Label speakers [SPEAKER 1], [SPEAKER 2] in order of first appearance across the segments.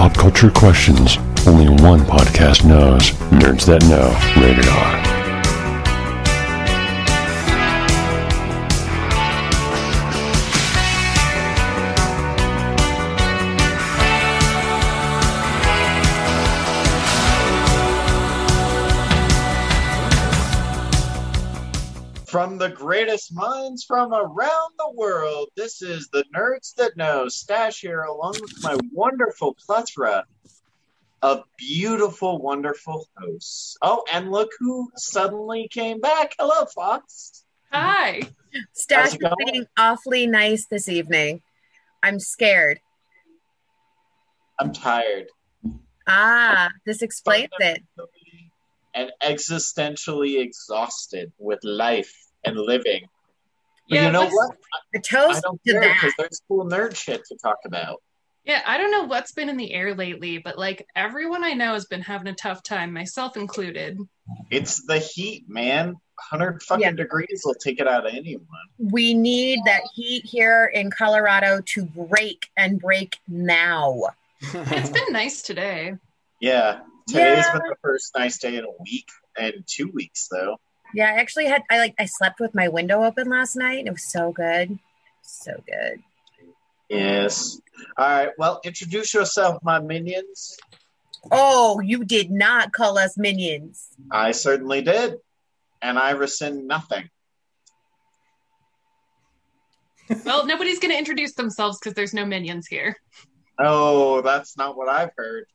[SPEAKER 1] pop culture questions only one podcast knows. Nerds That Know, rated R.
[SPEAKER 2] greatest minds from around the world, this is the Nerds That Know Stash here, along with my wonderful plethora of beautiful, wonderful hosts. Oh, and look who suddenly came back. Hello, Fox.
[SPEAKER 3] Hi.
[SPEAKER 4] Stash
[SPEAKER 2] How's
[SPEAKER 4] is being awfully nice this evening. I'm scared.
[SPEAKER 2] I'm tired.
[SPEAKER 4] Ah, this explains it.
[SPEAKER 2] And existentially exhausted with life and living.
[SPEAKER 3] Yeah,
[SPEAKER 2] you know what?
[SPEAKER 4] The toast
[SPEAKER 2] don't
[SPEAKER 4] to
[SPEAKER 2] care because there's cool nerd shit to talk about.
[SPEAKER 3] Yeah, I don't know what's been in the air lately, but like everyone I know has been having a tough time, myself included.
[SPEAKER 2] It's the heat, man. 100 fucking
[SPEAKER 4] Yeah.
[SPEAKER 2] degrees will take it out of anyone.
[SPEAKER 4] We need that heat here in Colorado to break and break now.
[SPEAKER 3] It's been nice today.
[SPEAKER 2] Yeah. Today's
[SPEAKER 4] Yeah.
[SPEAKER 2] been the first nice day in a week and two weeks though.
[SPEAKER 4] Yeah, I actually had I like I slept with my window open last night. It was so good. So good.
[SPEAKER 2] Yes. All right. Well, introduce yourself, my minions.
[SPEAKER 4] Oh, you did not call us minions.
[SPEAKER 2] I certainly did. And I rescind nothing.
[SPEAKER 3] Well, nobody's going to introduce themselves because there's no minions here.
[SPEAKER 2] Oh, that's not what I've heard.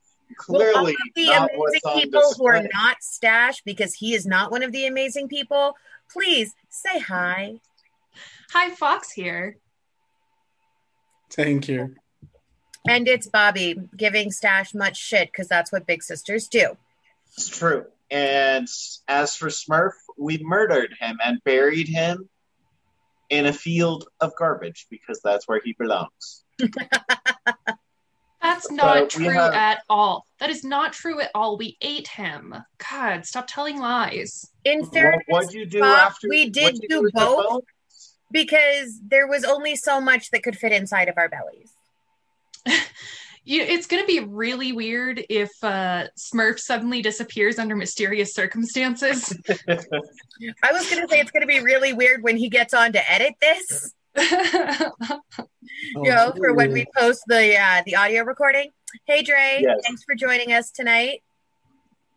[SPEAKER 4] Well, all
[SPEAKER 2] Clearly,
[SPEAKER 4] of the
[SPEAKER 2] not
[SPEAKER 4] amazing
[SPEAKER 2] what's on
[SPEAKER 4] people who are not Stash because he is not one of the amazing people, please say hi.
[SPEAKER 3] Hi, Fox here.
[SPEAKER 5] Thank you.
[SPEAKER 4] And it's Bobby giving Stash much shit because that's what big sisters do.
[SPEAKER 2] It's true. And as for Smurf, we murdered him and buried him in a field of garbage because that's where he belongs.
[SPEAKER 3] That's not
[SPEAKER 2] But we
[SPEAKER 3] true
[SPEAKER 2] have-
[SPEAKER 3] at all. That is not true at all. We ate him. God, stop telling lies.
[SPEAKER 4] In
[SPEAKER 2] What,
[SPEAKER 4] fairness,
[SPEAKER 2] what'd you do
[SPEAKER 4] Bob,
[SPEAKER 2] after?
[SPEAKER 4] we did
[SPEAKER 2] what'd
[SPEAKER 4] do both. because there was only so much that could fit inside of our bellies.
[SPEAKER 3] You, it's going to be really weird if uh, Smurf suddenly disappears under mysterious circumstances.
[SPEAKER 4] I was going to say it's going to be really weird when he gets on to edit this, you know, for when we post the uh, the audio recording. Hey, Dre,
[SPEAKER 2] Yes.
[SPEAKER 4] thanks for joining us tonight.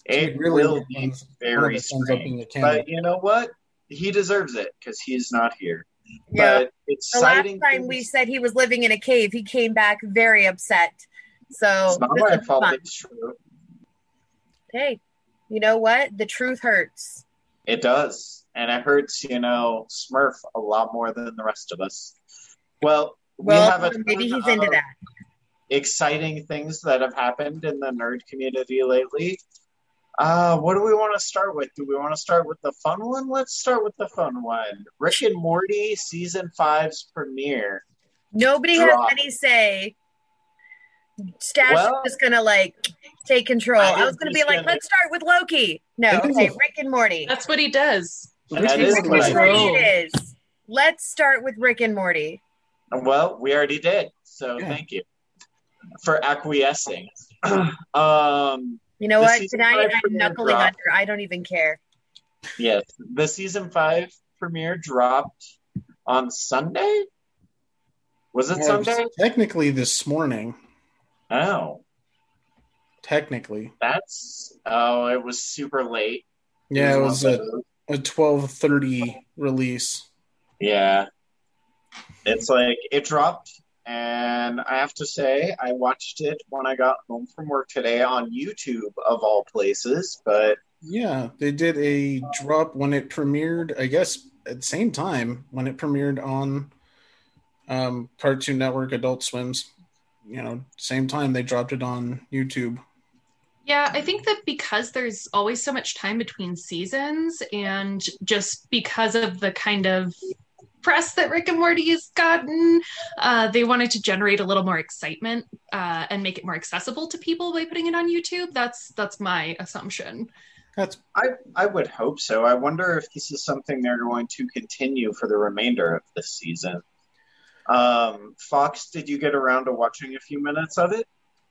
[SPEAKER 2] It
[SPEAKER 5] really
[SPEAKER 2] will be
[SPEAKER 5] of- one of
[SPEAKER 2] very
[SPEAKER 5] us up being
[SPEAKER 2] strange. But you know what? He deserves it because he's not here.
[SPEAKER 4] Yeah.
[SPEAKER 2] But
[SPEAKER 4] The
[SPEAKER 2] exciting.
[SPEAKER 4] last time we said he was living in a cave, he came back very upset. So
[SPEAKER 2] it's not my
[SPEAKER 4] is
[SPEAKER 2] fault. It's true.
[SPEAKER 4] Hey, you know what? The truth hurts.
[SPEAKER 2] It does, and it hurts. You know, Smurf a lot more than the rest of us. Well, we have a
[SPEAKER 4] maybe he's into that.
[SPEAKER 2] exciting things that have happened in the nerd community lately. Uh, what do we want to start with? Do we want to start with the fun one? Let's start with the fun one. Rick and Morty season five's premiere.
[SPEAKER 4] Nobody
[SPEAKER 2] Drop.
[SPEAKER 4] has any say. Stash
[SPEAKER 2] Well-
[SPEAKER 4] is gonna like take control.
[SPEAKER 2] I
[SPEAKER 4] I, was gonna be like,
[SPEAKER 2] gonna-
[SPEAKER 4] let's start with Loki. No, okay, Rick and Morty.
[SPEAKER 3] That's what he does.
[SPEAKER 2] And that is
[SPEAKER 4] Rick and
[SPEAKER 2] what I
[SPEAKER 4] Morty
[SPEAKER 2] think.
[SPEAKER 4] it is. Let's start with Rick and Morty.
[SPEAKER 2] Well, we already did, so
[SPEAKER 5] Yeah.
[SPEAKER 2] thank you for acquiescing. um,
[SPEAKER 4] You know what? Tonight I'm knuckling
[SPEAKER 2] dropped.
[SPEAKER 4] under. I don't even care.
[SPEAKER 2] yes, the season five premiere dropped on Sunday. Was it
[SPEAKER 5] Yeah, it was
[SPEAKER 2] Sunday?
[SPEAKER 5] Technically, this morning.
[SPEAKER 2] Oh,
[SPEAKER 5] Technically,
[SPEAKER 2] that's oh, it was super late.
[SPEAKER 5] yeah, it was
[SPEAKER 2] one
[SPEAKER 5] a,
[SPEAKER 2] of those.
[SPEAKER 5] A twelve thirty release.
[SPEAKER 2] Yeah. It's like it dropped and I have to say I watched it when I got home from work today on YouTube of all places, but
[SPEAKER 5] Yeah, they did a drop when it premiered. I guess at the same time when it premiered on um, Cartoon Network, Adult Swim's. You know, same time they dropped it on YouTube.
[SPEAKER 3] Yeah, I think that because there's always so much time between seasons, and just because of the kind of press that Rick and Morty has gotten, uh, they wanted to generate a little more excitement uh, and make it more accessible to people by putting it on YouTube. That's that's my assumption.
[SPEAKER 5] That's
[SPEAKER 2] I I would hope so. I wonder if this is something they're going to continue for the remainder of this season. Um, Fox, did you get around to watching a few minutes of it?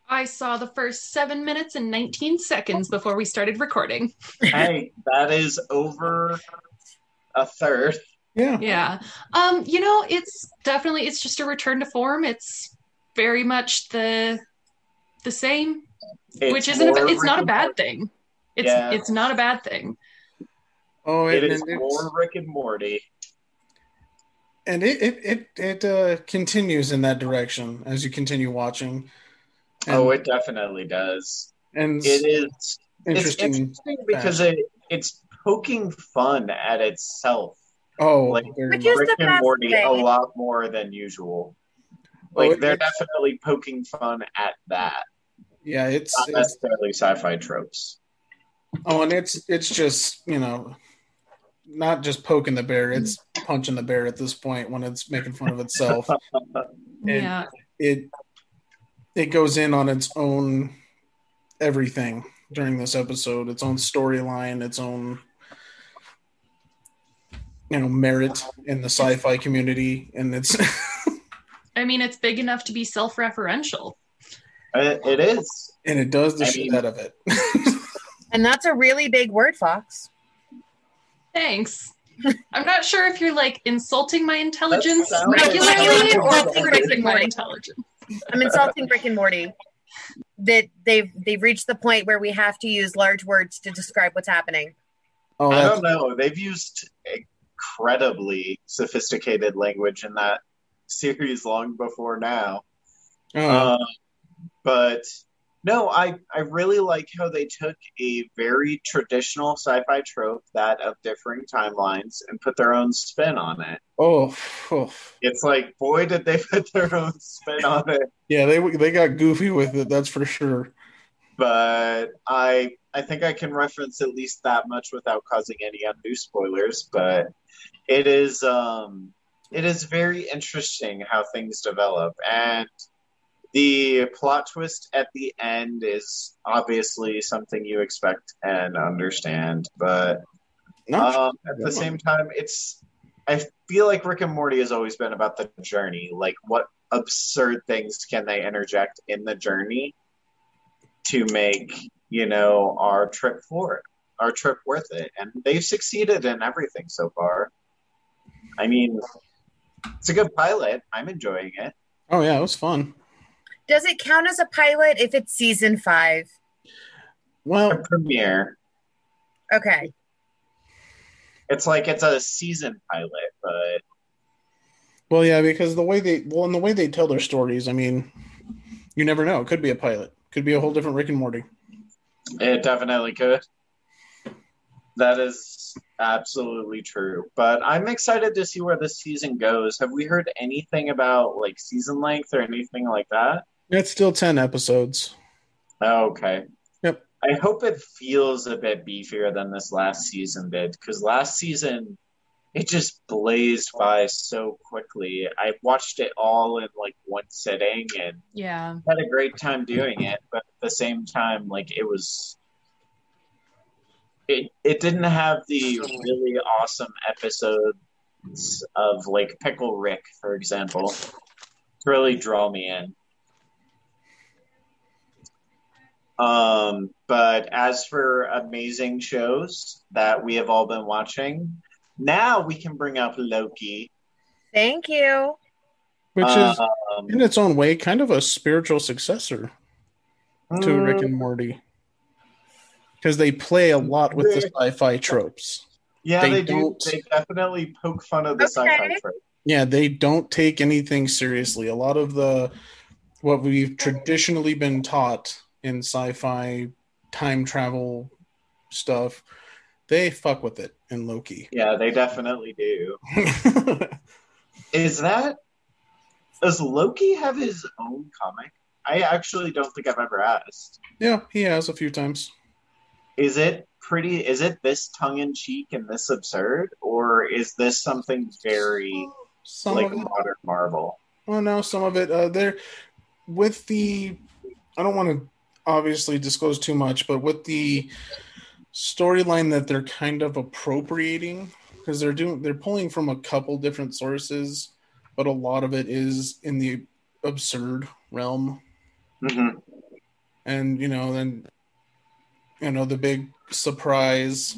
[SPEAKER 3] I saw the first seven minutes and 19 seconds before we started recording.
[SPEAKER 2] hey, that is over a third.
[SPEAKER 5] Yeah.
[SPEAKER 3] Yeah. Um, you know, it's definitely it's just a return to form. It's very much the the same,
[SPEAKER 2] It's
[SPEAKER 3] which isn't a,
[SPEAKER 2] more
[SPEAKER 3] it's not a bad
[SPEAKER 2] Morty.
[SPEAKER 3] thing. It's
[SPEAKER 2] Yeah.
[SPEAKER 3] it's not a bad thing.
[SPEAKER 5] Oh,
[SPEAKER 2] It
[SPEAKER 5] and,
[SPEAKER 2] is
[SPEAKER 5] and it's-
[SPEAKER 2] more Rick and Morty.
[SPEAKER 5] and it it it, it uh, continues in that direction as you continue watching. And,
[SPEAKER 2] oh, it definitely does.
[SPEAKER 5] and
[SPEAKER 2] It is it's
[SPEAKER 5] interesting.
[SPEAKER 2] interesting because it it's poking fun at itself.
[SPEAKER 5] oh,
[SPEAKER 2] like-
[SPEAKER 5] very
[SPEAKER 4] Which
[SPEAKER 5] much.
[SPEAKER 4] is
[SPEAKER 2] Rick and
[SPEAKER 4] best
[SPEAKER 2] Morty a lot more than usual.
[SPEAKER 5] Oh,
[SPEAKER 2] Like
[SPEAKER 5] it-
[SPEAKER 2] they're definitely poking fun at that,
[SPEAKER 5] yeah, it's,
[SPEAKER 2] not
[SPEAKER 5] it's
[SPEAKER 2] necessarily sci-fi tropes.
[SPEAKER 5] oh, and it's it's just you know, not just poking the bear; it's punching the bear at this point when it's making fun of itself. And-
[SPEAKER 3] yeah.
[SPEAKER 5] it it goes in on its own everything during this episode its own storyline its own you know merit in the sci-fi community and it's
[SPEAKER 3] I mean, it's big enough to be self-referential.
[SPEAKER 2] It, it is.
[SPEAKER 5] and it does the
[SPEAKER 2] I
[SPEAKER 5] shit
[SPEAKER 2] mean-
[SPEAKER 5] out of it
[SPEAKER 4] And that's a really big word, Fox.
[SPEAKER 3] Thanks. I'm not sure if you're like insulting my intelligence regularly or
[SPEAKER 2] insulting
[SPEAKER 3] praising my intelligence.
[SPEAKER 4] I'm insulting Rick and Morty. That they've they've reached the point where we have to use large words to describe what's happening.
[SPEAKER 5] oh
[SPEAKER 2] I don't know. They've used incredibly sophisticated language in that series long before now.
[SPEAKER 5] oh,
[SPEAKER 2] Um, but no, I, I really like how they took a very traditional sci-fi trope, that of differing timelines, and put their own spin on it.
[SPEAKER 5] oh, oh.
[SPEAKER 2] It's like, boy, did they put their own spin on it.
[SPEAKER 5] yeah they they got goofy with it that's for sure
[SPEAKER 2] But I I think I can reference at least that much without causing any undue spoilers. But it is um it is very interesting how things develop and the plot twist at the end is obviously something you expect and understand but um, at the same time it's i feel like rick and morty has always been about the journey like what absurd things can they interject in the journey to make you know our trip forward our trip worth it? And they've succeeded in everything so far. I mean it's a good pilot. I'm enjoying it.
[SPEAKER 5] Oh yeah it was fun
[SPEAKER 4] Does it count as a pilot if it's season five?
[SPEAKER 5] well
[SPEAKER 2] a premiere
[SPEAKER 4] Okay.
[SPEAKER 2] it's like it's a season pilot but
[SPEAKER 5] well yeah because the way they well and the way they tell their stories i mean you never know it could be a pilot could be a whole different rick and morty
[SPEAKER 2] It definitely could. That is absolutely true. But I'm excited to see where this season goes. Have we heard anything about like season length or anything like that?
[SPEAKER 5] It's still 10 episodes
[SPEAKER 2] Oh, okay.
[SPEAKER 5] Yep.
[SPEAKER 2] I hope it feels a bit beefier than this last season did because last season it just blazed by so quickly. I watched it all in like one sitting and
[SPEAKER 3] Yeah.
[SPEAKER 2] had a great time doing it, but at the same time, like it was, it it didn't have the really awesome episodes of like Pickle Rick, for example, to really draw me in. Um, but as for amazing shows that we have all been watching, now we can bring up Loki.
[SPEAKER 4] Thank you.
[SPEAKER 5] which is
[SPEAKER 2] Um,
[SPEAKER 5] in its own way kind of a spiritual successor to Rick
[SPEAKER 2] mm,
[SPEAKER 5] and Morty because they play a lot with the sci-fi tropes.
[SPEAKER 2] Yeah,
[SPEAKER 5] They
[SPEAKER 2] they, do.
[SPEAKER 5] don't-
[SPEAKER 2] They definitely poke fun of the
[SPEAKER 4] Okay.
[SPEAKER 2] sci-fi tropes.
[SPEAKER 5] Yeah, they don't take anything seriously. A lot of the what we've traditionally been taught in sci-fi time travel stuff, they fuck with it in Loki.
[SPEAKER 2] Yeah, they definitely do. Is that does Loki have his own comic? I actually don't think I've ever asked.
[SPEAKER 5] yeah, he has a few times.
[SPEAKER 2] Is it pretty? Is it this tongue in cheek and this absurd, or is this something very
[SPEAKER 5] Some
[SPEAKER 2] like
[SPEAKER 5] of it,
[SPEAKER 2] modern Marvel?
[SPEAKER 5] well, no, some of it. Uh, there, with the, I don't want to obviously disclose too much, but with the storyline that they're kind of appropriating because they're doing, they're pulling from a couple different sources, but a lot of it is in the absurd realm.
[SPEAKER 2] hmm
[SPEAKER 5] and you know then you know the big surprise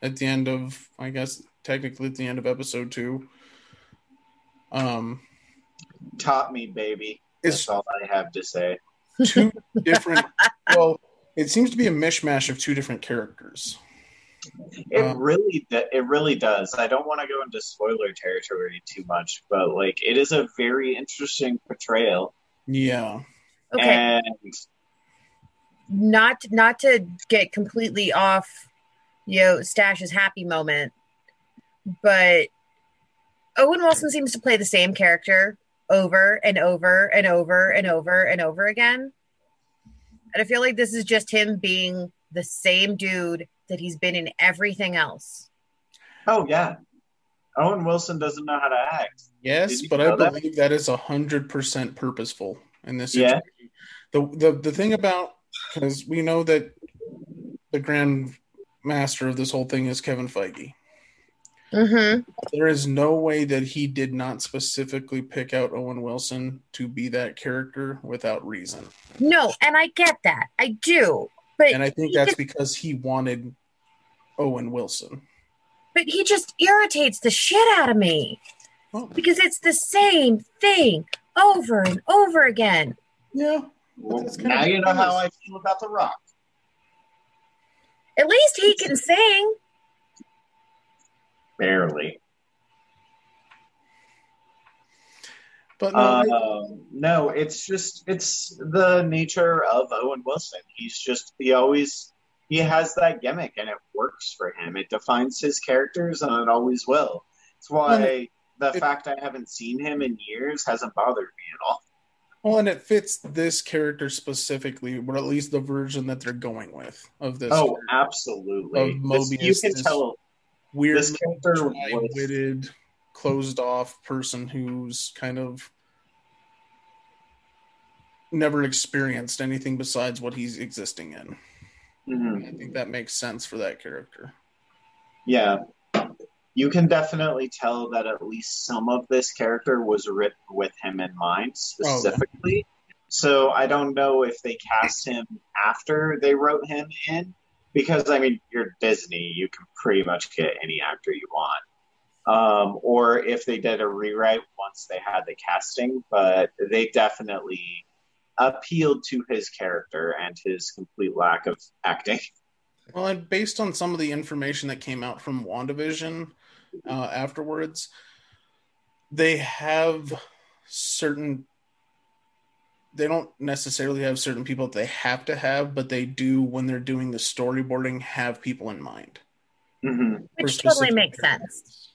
[SPEAKER 5] at the end of i guess technically at the end of episode two um
[SPEAKER 2] Top me, baby. That's all I have to say.
[SPEAKER 5] Two different well it seems to be a mishmash of two different characters
[SPEAKER 2] It
[SPEAKER 5] Uh,
[SPEAKER 2] really, it really does. I don't want to go into spoiler territory too much, but like, it is a very interesting portrayal,
[SPEAKER 5] yeah
[SPEAKER 4] Okay.
[SPEAKER 2] and
[SPEAKER 4] not not to get completely off you know stash's happy moment but owen wilson seems to play the same character over and over and over and over and over again and i feel like this is just him being the same dude that he's been in everything else
[SPEAKER 2] oh yeah, Owen Wilson doesn't know how to act.
[SPEAKER 5] Yes, but I
[SPEAKER 2] that?
[SPEAKER 5] believe that is a hundred percent purposeful in this
[SPEAKER 2] Yeah.
[SPEAKER 5] The the the thing about because we know that the grand master of this whole thing is Kevin Feige.
[SPEAKER 4] Mm-hmm.
[SPEAKER 5] There is no way that he did not specifically pick out Owen Wilson to be that character without reason.
[SPEAKER 4] no and i get that i do but
[SPEAKER 5] And I think that's
[SPEAKER 4] just-
[SPEAKER 5] because he wanted Owen Wilson.
[SPEAKER 4] but he just irritates the shit out of me
[SPEAKER 5] Well,
[SPEAKER 4] because it's the same thing over and over again.
[SPEAKER 5] yeah.
[SPEAKER 2] Well,
[SPEAKER 5] that's kind
[SPEAKER 2] now
[SPEAKER 5] of
[SPEAKER 2] you know how. I feel about The Rock.
[SPEAKER 4] At least he can sing.
[SPEAKER 2] Barely.
[SPEAKER 5] But no,
[SPEAKER 2] Um, no, it's just it's the nature of Owen Wilson. He's just he always he has that gimmick and it works for him. It defines his characters and it always will. It's why the
[SPEAKER 5] it-
[SPEAKER 2] fact I haven't seen him in years hasn't bothered me at all.
[SPEAKER 5] well, and it fits this character specifically, or at least the version that they're going with of this.
[SPEAKER 2] Oh,
[SPEAKER 5] character.
[SPEAKER 2] absolutely.
[SPEAKER 5] Of
[SPEAKER 2] This- you can
[SPEAKER 5] this
[SPEAKER 2] tell
[SPEAKER 5] weird,
[SPEAKER 2] this character was
[SPEAKER 5] dry-witted, closed-off person who's kind of never experienced anything besides what he's existing in.
[SPEAKER 2] Mhm.
[SPEAKER 5] I think that makes sense for that character.
[SPEAKER 2] Yeah. You can definitely tell that at least some of this character was written with him in mind specifically. So I don't know if they cast him after they wrote him in, because I mean, you're Disney, you can pretty much get any actor you want. Um, or if they did a rewrite once they had the casting, but they definitely appealed to his character and his complete lack of acting.
[SPEAKER 5] Well, and based on some of the information that came out from WandaVision uh, afterwards, they have certain. They don't necessarily have certain people that they have to have, but they do when they're doing the storyboarding have people in mind.
[SPEAKER 2] hmm
[SPEAKER 4] Which totally makes
[SPEAKER 5] characters.
[SPEAKER 4] sense.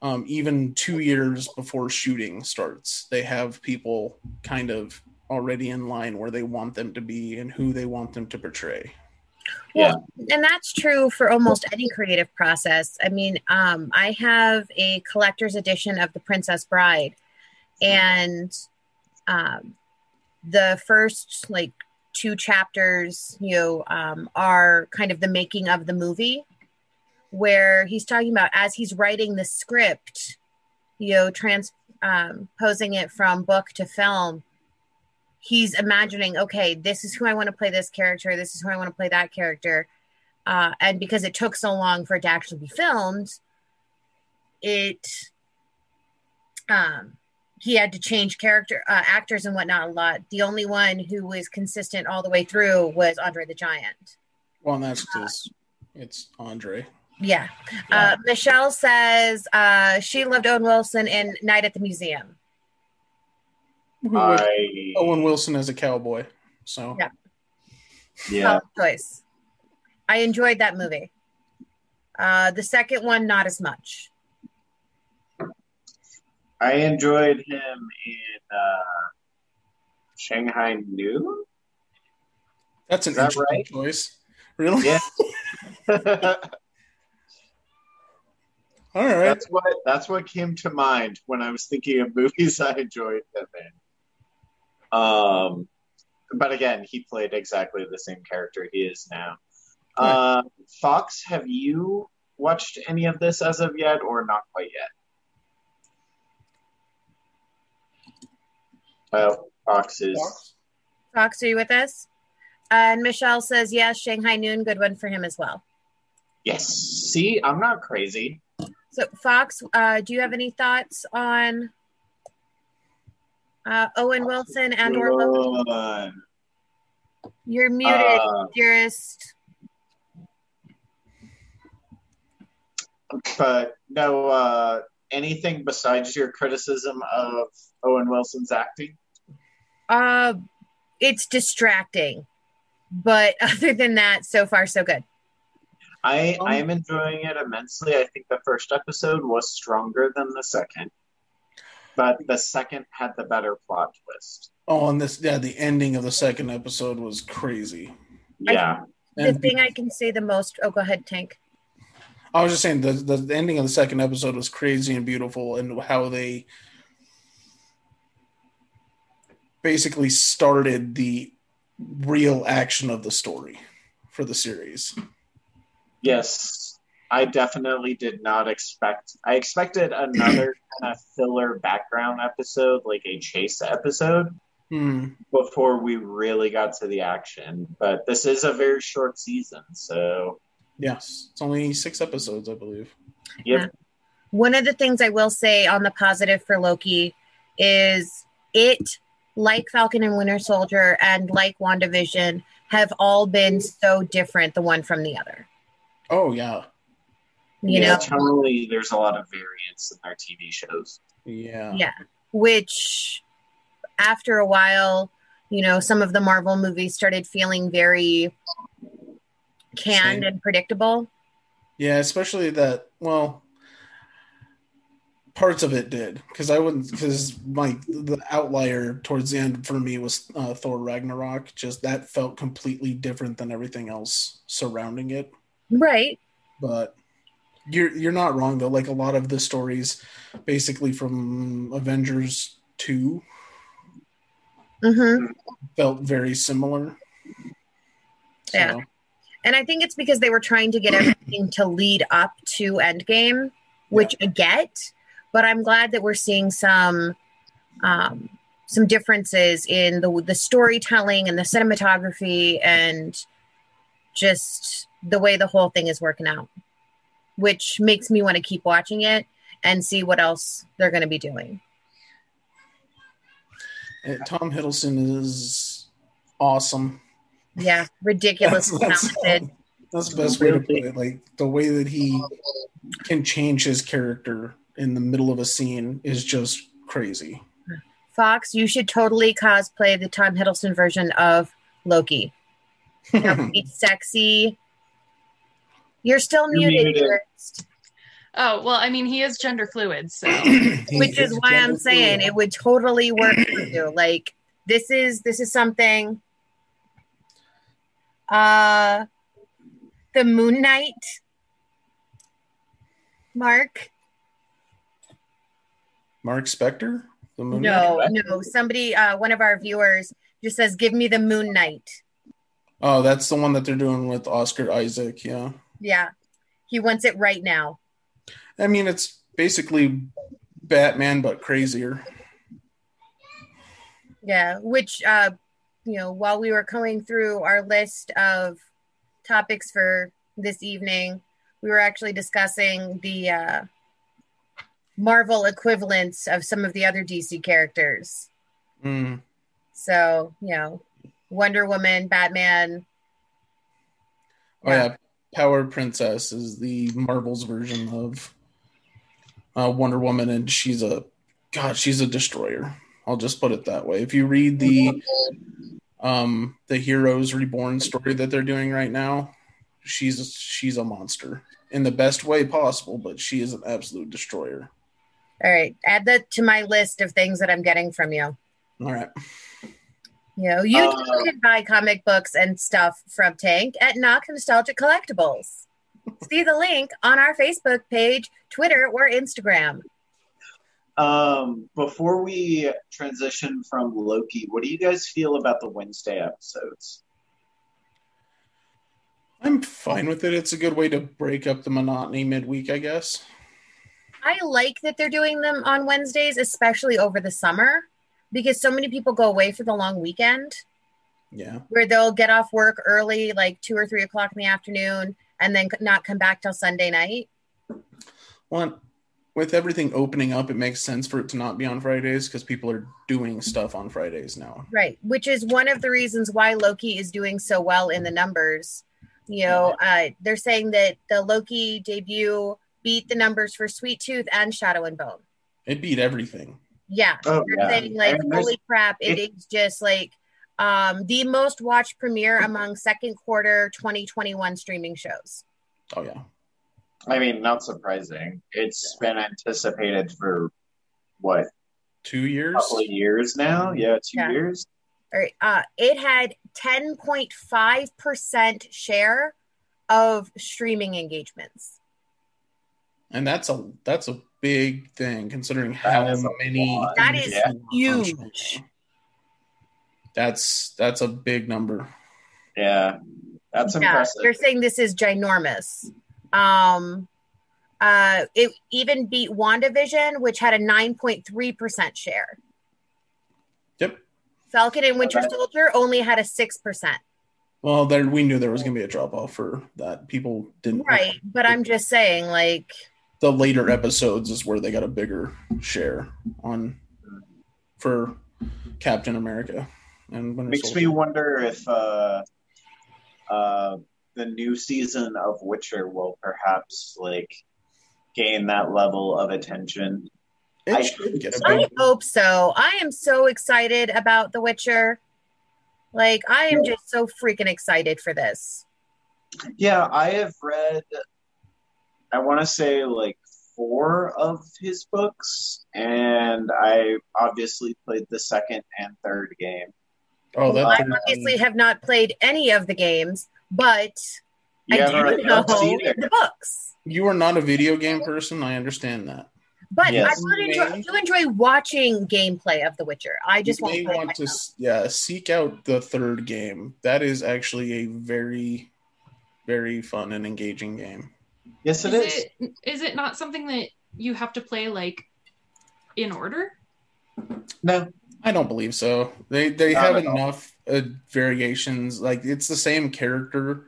[SPEAKER 5] Um, even two years before shooting starts, they have people kind of already in line where they want them to be and who they want them to portray.
[SPEAKER 4] Well, and that's true for almost any creative process. I mean, um, I have a collector's edition of The Princess Bride, and um, the first like two chapters, you know, um, are kind of the making of the movie, where he's talking about as he's writing the script, you know, transposing it from book to film. He's imagining, okay, this is who I want to play this character. This is who I want to play that character. Uh, and because it took so long for it to actually be filmed, it um, he had to change character uh, actors and whatnot a lot. The only one who was consistent all the way through was Andre the Giant.
[SPEAKER 5] Well, and that's because it's Andre.
[SPEAKER 4] Yeah. Uh, Michelle says uh, she loved Owen Wilson in Night at the Museum.
[SPEAKER 2] I
[SPEAKER 5] Owen Wilson as a cowboy. So
[SPEAKER 4] Yeah.
[SPEAKER 2] yeah.
[SPEAKER 4] Solid choice. I enjoyed that movie. Uh, the second one, not as much.
[SPEAKER 2] I enjoyed him in uh, Shanghai Noon.
[SPEAKER 5] that's an
[SPEAKER 2] Is that
[SPEAKER 5] interesting
[SPEAKER 2] right?
[SPEAKER 5] choice. Really?
[SPEAKER 2] Yeah.
[SPEAKER 5] All right.
[SPEAKER 2] that's what that's what came to mind when I was thinking of movies I enjoyed him in. Um, but again, he played exactly the same character he is now. Uh, Fox, have you watched any of this as of yet, or not quite yet? Well, Fox is
[SPEAKER 5] Fox?
[SPEAKER 4] Are you with us? And Michelle says yes. Shanghai Noon, good one for him as well.
[SPEAKER 2] Yes. See, I'm not crazy.
[SPEAKER 4] So Fox, uh, do you have any thoughts on uh, Owen Wilson and or?
[SPEAKER 2] Good.
[SPEAKER 4] You're muted,
[SPEAKER 2] Uh,
[SPEAKER 4] dearest.
[SPEAKER 2] but no, uh, anything besides your criticism of Owen Wilson's acting?
[SPEAKER 4] Uh, it's distracting, but other than that, so far so good.
[SPEAKER 2] I I am enjoying it immensely. I think the first episode was stronger than the second, but the second had the better plot twist.
[SPEAKER 5] Oh, and this yeah, the ending of the second episode was crazy.
[SPEAKER 2] Yeah,
[SPEAKER 4] The thing I can say the most. Oh, go ahead, Tank.
[SPEAKER 5] I was just saying the, the ending of the second episode was crazy and beautiful, and how they basically started the real action of the story for the series.
[SPEAKER 2] yes, I definitely did not expect. I expected another kind of filler background episode, like a chase episode,
[SPEAKER 5] Hmm.
[SPEAKER 2] before we really got to the action. But this is a very short season, so
[SPEAKER 5] Yes, it's only six episodes, I believe.
[SPEAKER 2] yep.
[SPEAKER 4] Uh, one of the things I will say on the positive for Loki is it, like Falcon and Winter Soldier and like WandaVision, have all been so different the one from the other.
[SPEAKER 5] Oh yeah,
[SPEAKER 4] You
[SPEAKER 2] yeah,
[SPEAKER 4] know,
[SPEAKER 2] totally. There's a lot of variance in their TV shows.
[SPEAKER 5] yeah,
[SPEAKER 4] Yeah. which after a while, you know, some of the Marvel movies started feeling very canned
[SPEAKER 5] Same.
[SPEAKER 4] and predictable.
[SPEAKER 5] Yeah, especially that. Well, parts of it did because I wouldn't because my the outlier towards the end for me was uh, Thor Ragnarok. Just that felt completely different than everything else surrounding it.
[SPEAKER 4] Right.
[SPEAKER 5] But you're you're not wrong though. Like a lot of the stories, basically from Avengers two,
[SPEAKER 4] mm-hmm.
[SPEAKER 5] felt very similar. So,
[SPEAKER 4] Yeah. And I think it's because they were trying to get everything to lead up to Endgame, which I get, but I'm glad that we're seeing some um, some differences in the the storytelling and the cinematography and just the way the whole thing is working out, which makes me want to keep watching it and see what else they're going to be doing.
[SPEAKER 5] and Tom Hiddleston is awesome.
[SPEAKER 4] Yeah, ridiculous
[SPEAKER 5] That's- that's-
[SPEAKER 4] talented.
[SPEAKER 5] That's the best way to put it. Like the way that he can change his character in the middle of a scene is just crazy.
[SPEAKER 4] Fox, you should totally cosplay the Tom Hiddleston version of Loki. That would be sexy. You're still
[SPEAKER 2] You're
[SPEAKER 4] muted,
[SPEAKER 2] muted.
[SPEAKER 3] Oh, well, I mean, he is gender fluid, so
[SPEAKER 4] which is why I'm saying it would totally work for you. Like this is this is something. Uh, the Moon Knight. Mark.
[SPEAKER 5] Mark Spector, the Moon
[SPEAKER 4] No,
[SPEAKER 5] Knight?
[SPEAKER 4] no. Somebody, uh, one of our viewers, just says, "Give me the Moon Knight."
[SPEAKER 5] Oh, that's the one that they're doing with Oscar Isaac. Yeah,
[SPEAKER 4] Yeah, he wants it right now.
[SPEAKER 5] I mean it's basically Batman but crazier.
[SPEAKER 4] Yeah, which uh you know, while we were going through our list of topics for this evening, we were actually discussing the uh Marvel equivalents of some of the other DC characters.
[SPEAKER 5] Mm.
[SPEAKER 4] So, you know, Wonder Woman, Batman.
[SPEAKER 5] Oh yeah, Power Princess is the Marvel's version of uh, Wonder Woman, and she's a God. She's a destroyer. I'll just put it that way. If you read the um, the Heroes Reborn story that they're doing right now, she's a, she's a monster in the best way possible, but she is an absolute destroyer.
[SPEAKER 4] All right, add that to my list of things that I'm getting from you.
[SPEAKER 5] All right.
[SPEAKER 4] You know, you
[SPEAKER 2] Uh,
[SPEAKER 4] can buy comic books and stuff from Tank at Knock Nostalgic Collectibles. See the link on our Facebook page, Twitter, or Instagram.
[SPEAKER 2] Um, before we transition from Loki, what do you guys feel about the Wednesday episodes?
[SPEAKER 5] I'm fine with it. It's a good way to break up the monotony midweek, I guess.
[SPEAKER 4] I like that they're doing them on Wednesdays, especially over the summer, because so many people go away for the long weekend.
[SPEAKER 5] Yeah.
[SPEAKER 4] where they'll get off work early, like two or three o'clock in the afternoon, and then not come back till Sunday night.
[SPEAKER 5] Well, with everything opening up, it makes sense for it to not be on Fridays because people are doing stuff on Fridays now.
[SPEAKER 4] Right, which is one of the reasons why Loki is doing so well in the numbers. You know, uh, they're saying that the Loki debut beat the numbers for Sweet Tooth and Shadow and Bone.
[SPEAKER 5] It beat everything.
[SPEAKER 4] Yeah,
[SPEAKER 2] Oh,
[SPEAKER 4] they're
[SPEAKER 2] yeah.
[SPEAKER 4] saying like,
[SPEAKER 2] And
[SPEAKER 4] holy crap, it
[SPEAKER 2] it-
[SPEAKER 4] is just like um, the most watched premiere among second quarter 2021 streaming shows.
[SPEAKER 5] Oh yeah.
[SPEAKER 2] I mean, not surprising. It's been anticipated for what,
[SPEAKER 5] Two
[SPEAKER 2] a
[SPEAKER 5] years.
[SPEAKER 2] couple of years now? Yeah, two
[SPEAKER 4] Yeah.
[SPEAKER 2] years.
[SPEAKER 4] All right, uh, it had 10.5% share of streaming engagements.
[SPEAKER 5] And that's a that's a big thing considering how
[SPEAKER 2] is a
[SPEAKER 5] many.
[SPEAKER 4] That is
[SPEAKER 5] things
[SPEAKER 4] huge.
[SPEAKER 5] That's that's a big number.
[SPEAKER 2] Yeah, that's
[SPEAKER 4] yeah,
[SPEAKER 2] impressive.
[SPEAKER 4] they're saying this is ginormous. Um, uh, it even beat WandaVision, which had a 9.3% share.
[SPEAKER 5] Yep.
[SPEAKER 4] Falcon and Winter
[SPEAKER 2] Okay.
[SPEAKER 4] Soldier only had a 6%.
[SPEAKER 5] Well, there we knew there was going to be a drop off for that. People didn't.
[SPEAKER 4] Right. But I'm just saying, like,
[SPEAKER 5] The later episodes is where they got a bigger share on for Captain America and Winter
[SPEAKER 2] Makes
[SPEAKER 5] Soldier.
[SPEAKER 2] me wonder if uh, uh, the new season of Witcher will perhaps like gain that level of attention.
[SPEAKER 5] It
[SPEAKER 2] I-
[SPEAKER 5] should get a
[SPEAKER 4] I
[SPEAKER 5] big.
[SPEAKER 4] hope so. I am so excited about The Witcher. Like, I am just so freaking excited for this.
[SPEAKER 2] Yeah, I have read, I want to say like four of his books, and I obviously played the second and third game.
[SPEAKER 5] Oh, that
[SPEAKER 4] I obviously have not played any of the games, but
[SPEAKER 2] You
[SPEAKER 4] I do
[SPEAKER 2] read
[SPEAKER 4] know the books.
[SPEAKER 5] you are not a video game person. I understand that.
[SPEAKER 4] But
[SPEAKER 2] Yes.
[SPEAKER 4] I, would enjoy, I do enjoy watching gameplay of The Witcher. I just
[SPEAKER 5] you
[SPEAKER 4] won't
[SPEAKER 5] may want to
[SPEAKER 4] myself.
[SPEAKER 5] yeah seek out the third game. That is actually a very, very fun and engaging game.
[SPEAKER 2] Yes, it
[SPEAKER 3] is
[SPEAKER 2] is.
[SPEAKER 3] it is it not something that you have to play like in order?
[SPEAKER 2] No,
[SPEAKER 5] I don't believe so. They they
[SPEAKER 2] Not
[SPEAKER 5] have enough uh, variations. Like it's the same character,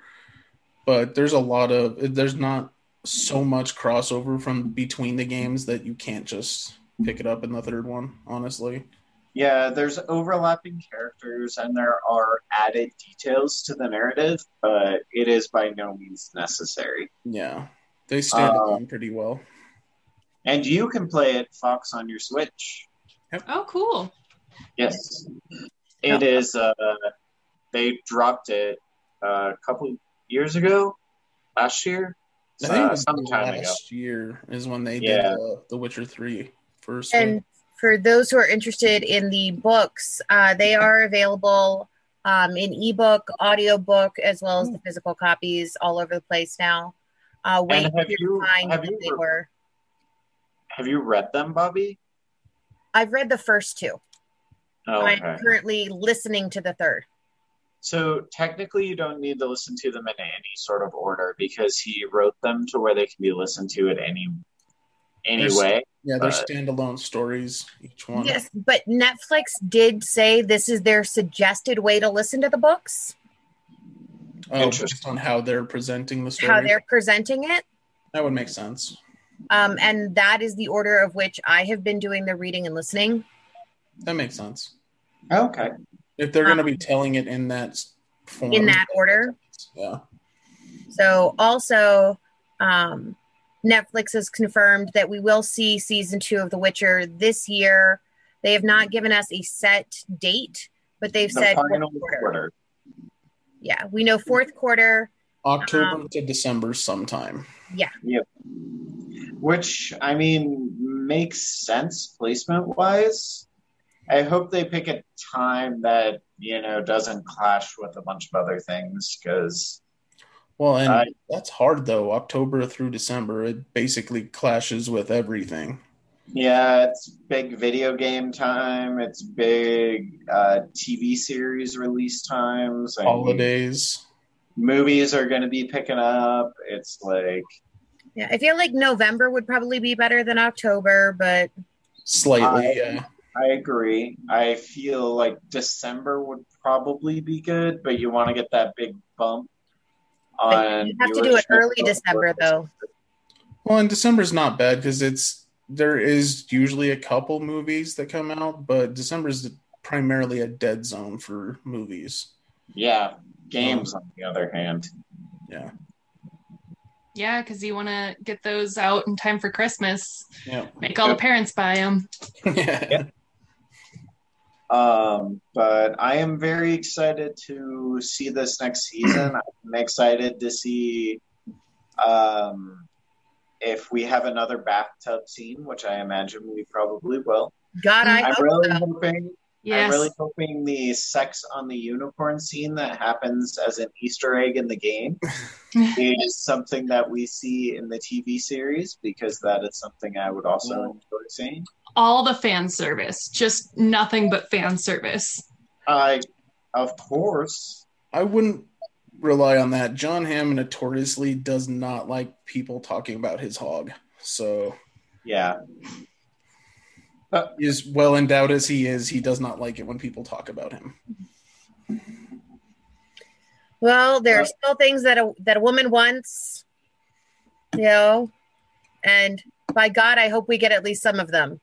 [SPEAKER 5] but there's a lot of there's not so much crossover from between the games that you can't just pick it up in the third one. Honestly,
[SPEAKER 2] yeah, there's overlapping characters and there are added details to the narrative, but it is by no means necessary.
[SPEAKER 5] yeah, they stand
[SPEAKER 2] Uh,
[SPEAKER 5] alone pretty well.
[SPEAKER 2] And you can play it Fox on your Switch.
[SPEAKER 3] Oh, cool.
[SPEAKER 2] Yes, it is. Uh, they dropped it uh, a couple years ago, last year,
[SPEAKER 5] I think it
[SPEAKER 2] uh,
[SPEAKER 5] was
[SPEAKER 2] some time ago.
[SPEAKER 5] last year is when they
[SPEAKER 2] Yeah.
[SPEAKER 5] did uh, The Witcher Three first.
[SPEAKER 4] And for those who are interested in the books, uh, they are available um, in ebook, audiobook, as well as the physical copies all over the place now. Uh, wait
[SPEAKER 2] have you-
[SPEAKER 4] find
[SPEAKER 2] have you
[SPEAKER 4] they
[SPEAKER 2] re-
[SPEAKER 4] were.
[SPEAKER 2] Have you read them, Bobby?
[SPEAKER 4] I've read the first two.
[SPEAKER 2] Oh,
[SPEAKER 4] I'm currently listening to the third.
[SPEAKER 2] So technically, you don't need to listen to them in any sort of order because he wrote them to where they can be listened to at any any
[SPEAKER 5] There's-
[SPEAKER 2] way.
[SPEAKER 5] yeah, they're
[SPEAKER 2] uh,
[SPEAKER 5] standalone stories each one.
[SPEAKER 4] Yes, but Netflix did say this is their suggested way to listen to the books,
[SPEAKER 5] Oh,
[SPEAKER 2] Interesting.
[SPEAKER 5] on how they're presenting the story.
[SPEAKER 4] how they're presenting it.
[SPEAKER 5] That would make sense.
[SPEAKER 4] Um, and that is the order of which I have been doing the reading and listening.
[SPEAKER 5] That makes sense.
[SPEAKER 2] Okay.
[SPEAKER 5] If they're going to be telling it in that form,
[SPEAKER 4] In that order.
[SPEAKER 5] yeah.
[SPEAKER 4] So also, um, Netflix has confirmed that we will see season two of The Witcher this year. They have not given us a set date, but they've
[SPEAKER 2] The
[SPEAKER 4] said
[SPEAKER 2] final
[SPEAKER 4] quarter.
[SPEAKER 2] quarter.
[SPEAKER 4] Yeah, we know fourth quarter.
[SPEAKER 5] October
[SPEAKER 4] Um,
[SPEAKER 5] to December sometime. Yeah. Yep.
[SPEAKER 2] Which I mean makes sense placement wise. I hope they pick a time that you know doesn't clash with a bunch of other things because
[SPEAKER 5] Well, and
[SPEAKER 2] I-
[SPEAKER 5] that's hard though. October through December, it basically clashes with everything.
[SPEAKER 2] yeah, it's big video game time. It's big uh, TV series release times. I mean,
[SPEAKER 5] Holidays.
[SPEAKER 2] movies are going to be picking up. It's like
[SPEAKER 4] Yeah, I feel like November would probably be better than October, but
[SPEAKER 5] Slightly,
[SPEAKER 2] I-
[SPEAKER 5] yeah.
[SPEAKER 2] I agree. I feel like December would probably be good, but you want to get that big bump on.
[SPEAKER 4] You have to do it early December, though.
[SPEAKER 5] Well, and December's not bad because it's there is usually a couple movies that come out, but December's primarily a dead zone for movies.
[SPEAKER 2] Yeah, um, games on the other hand.
[SPEAKER 5] Yeah.
[SPEAKER 3] Yeah, because you want to get those out in time for Christmas.
[SPEAKER 5] Yeah.
[SPEAKER 3] Make all the parents buy them.
[SPEAKER 5] yeah.
[SPEAKER 2] Um, but I am very excited to see this next season. I'm excited to see um, if we have another bathtub scene, which I imagine we probably will.
[SPEAKER 4] God, I
[SPEAKER 2] I'm
[SPEAKER 4] hope
[SPEAKER 2] really
[SPEAKER 4] so.
[SPEAKER 2] hoping.
[SPEAKER 3] Yes.
[SPEAKER 2] I'm really hoping the sex on the unicorn scene that happens as an Easter egg in the game is something that we see in the TV series because that is something I would also mm. enjoy seeing.
[SPEAKER 3] all the fan service, just nothing but fan service.
[SPEAKER 2] I, of course,
[SPEAKER 5] I wouldn't rely on that. Jon Hamm notoriously does not like people talking about his hog. So,
[SPEAKER 2] yeah.
[SPEAKER 5] As well endowed as he is, he does not like it when people talk about him.
[SPEAKER 4] Well, there are still things that a that a woman wants, you know, and by God, I hope we get at least some of them.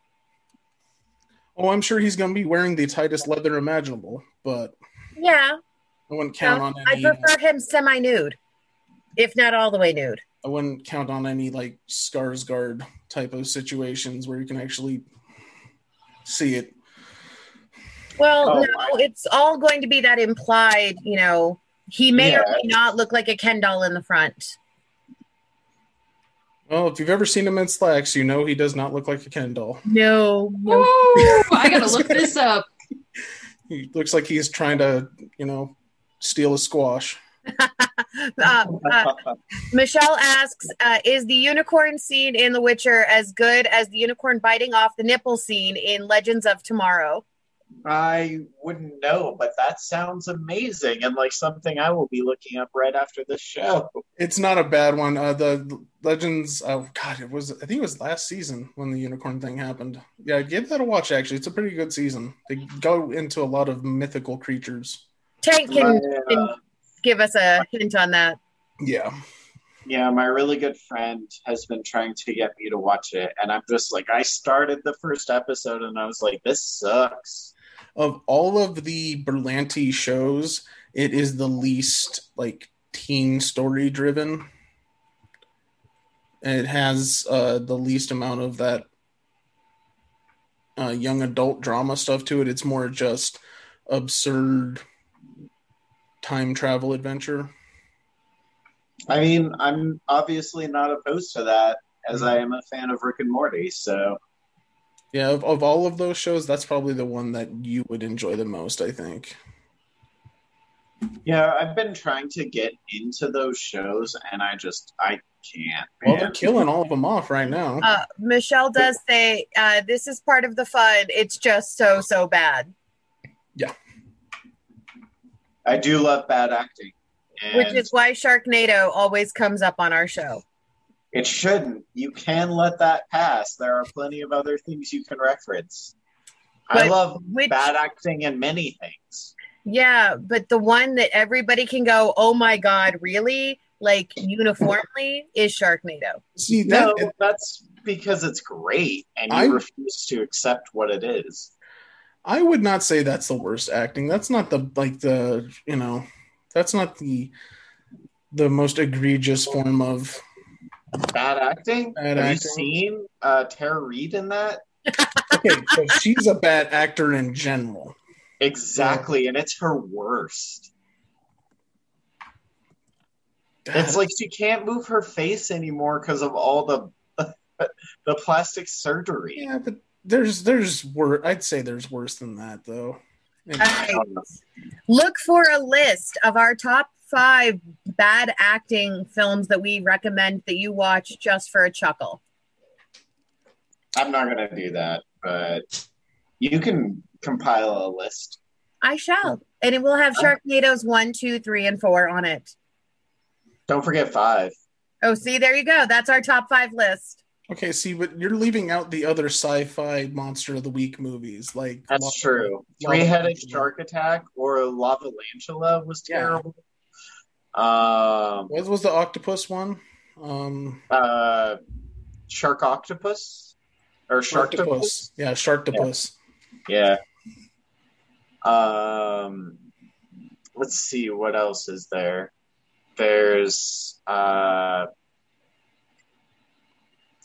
[SPEAKER 5] Oh, I'm sure he's going to be wearing the tightest leather imaginable, but
[SPEAKER 4] Yeah,
[SPEAKER 5] I wouldn't count
[SPEAKER 4] well,
[SPEAKER 5] on any. uh,
[SPEAKER 4] prefer him semi-nude, if not all the way nude.
[SPEAKER 5] I wouldn't count on any like Skarsgård type of situations where you can actually see it.
[SPEAKER 4] Well,
[SPEAKER 2] Oh,
[SPEAKER 4] no, it's all going to be that implied. You know, he may or may not look like a Ken doll in the front.
[SPEAKER 5] Well, if you've ever seen him in slacks, you know he does not look like a Ken doll.
[SPEAKER 4] No, no.
[SPEAKER 3] Ooh, I gotta look this up.
[SPEAKER 5] He looks like he's trying to, you know, steal a squash.
[SPEAKER 4] Uh, uh, Michelle asks, uh, "Is the unicorn scene in The Witcher as good as the unicorn biting off the nipple scene in Legends of Tomorrow?"
[SPEAKER 2] I wouldn't know, but that sounds amazing and like something I will be looking up right after this show.
[SPEAKER 5] It's not a bad one. Uh, the Legends. Oh God, it was. I think it was last season when the unicorn thing happened. Yeah, give that a watch. Actually, it's a pretty good season. They go into a lot of mythical creatures.
[SPEAKER 4] Tank can,
[SPEAKER 2] My,
[SPEAKER 4] can
[SPEAKER 2] uh,
[SPEAKER 4] give us a hint on that.
[SPEAKER 5] Yeah.
[SPEAKER 2] yeah, my really good friend has been trying to get me to watch it, and I'm just like, I started the first episode and I was like, this sucks.
[SPEAKER 5] Of all of the Berlanti shows, it is the least like teen story driven. And it has uh, the least amount of that uh, young adult drama stuff to it. It's more just absurd time travel adventure.
[SPEAKER 2] I mean, I'm obviously not opposed to that, as I am a fan of Rick and Morty. So
[SPEAKER 5] Yeah, of, of all of those shows, that's probably the one that you would enjoy the most, I think.
[SPEAKER 2] yeah, I've been trying to get into those shows, and I just I can't.
[SPEAKER 5] Well, they're killing all of them off right now.
[SPEAKER 4] Uh, Michelle does say, uh, "This is part of the fun. It's just so so bad,"
[SPEAKER 2] I do love bad acting, and
[SPEAKER 4] which is why Sharknado always comes up on our show.
[SPEAKER 2] it shouldn't. You can let that pass. There are plenty of other things you can reference. I love
[SPEAKER 4] Which,
[SPEAKER 2] bad acting in many things.
[SPEAKER 4] yeah, but the one that everybody can go, "Oh my god, really?" Like uniformly is Sharknado.
[SPEAKER 5] See, that,
[SPEAKER 2] No, that's because it's great, and you
[SPEAKER 5] I-
[SPEAKER 2] refuse to accept what it is.
[SPEAKER 5] I would not say that's the worst acting. That's not the like the you know, that's not the the most egregious form of
[SPEAKER 2] Bad acting.
[SPEAKER 5] Bad
[SPEAKER 2] Have
[SPEAKER 5] acting.
[SPEAKER 2] you seen uh, Tara Reid in that?
[SPEAKER 5] okay. So she's a bad actor in general.
[SPEAKER 2] Exactly, and it's her worst. It's like she can't move her face anymore because of all the the plastic surgery.
[SPEAKER 5] yeah, but there's there's wor I'd say there's worse than that though. And-
[SPEAKER 4] Look for a list of our top five bad acting films that we recommend that you watch just for a chuckle.
[SPEAKER 2] I'm not gonna do that, but you can compile a list.
[SPEAKER 4] I shall, and it will have uh-huh. Sharknadoes one, two, three, and four on it.
[SPEAKER 2] Don't forget five.
[SPEAKER 4] Oh, see, there you go. That's our top five list.
[SPEAKER 5] Okay, see, but you're leaving out the other sci-fi monster of the week movies, like
[SPEAKER 2] That's
[SPEAKER 5] Lava-
[SPEAKER 2] true. Three-headed shark attack or Lavalantula was
[SPEAKER 5] Yeah.
[SPEAKER 2] terrible. Um,
[SPEAKER 5] What was the octopus one? Um,
[SPEAKER 2] uh, shark octopus or sharktopus?
[SPEAKER 5] Sharktopus. Yeah, shark Sharktopus.
[SPEAKER 2] Yeah. Um, let's see what else is there. There's uh,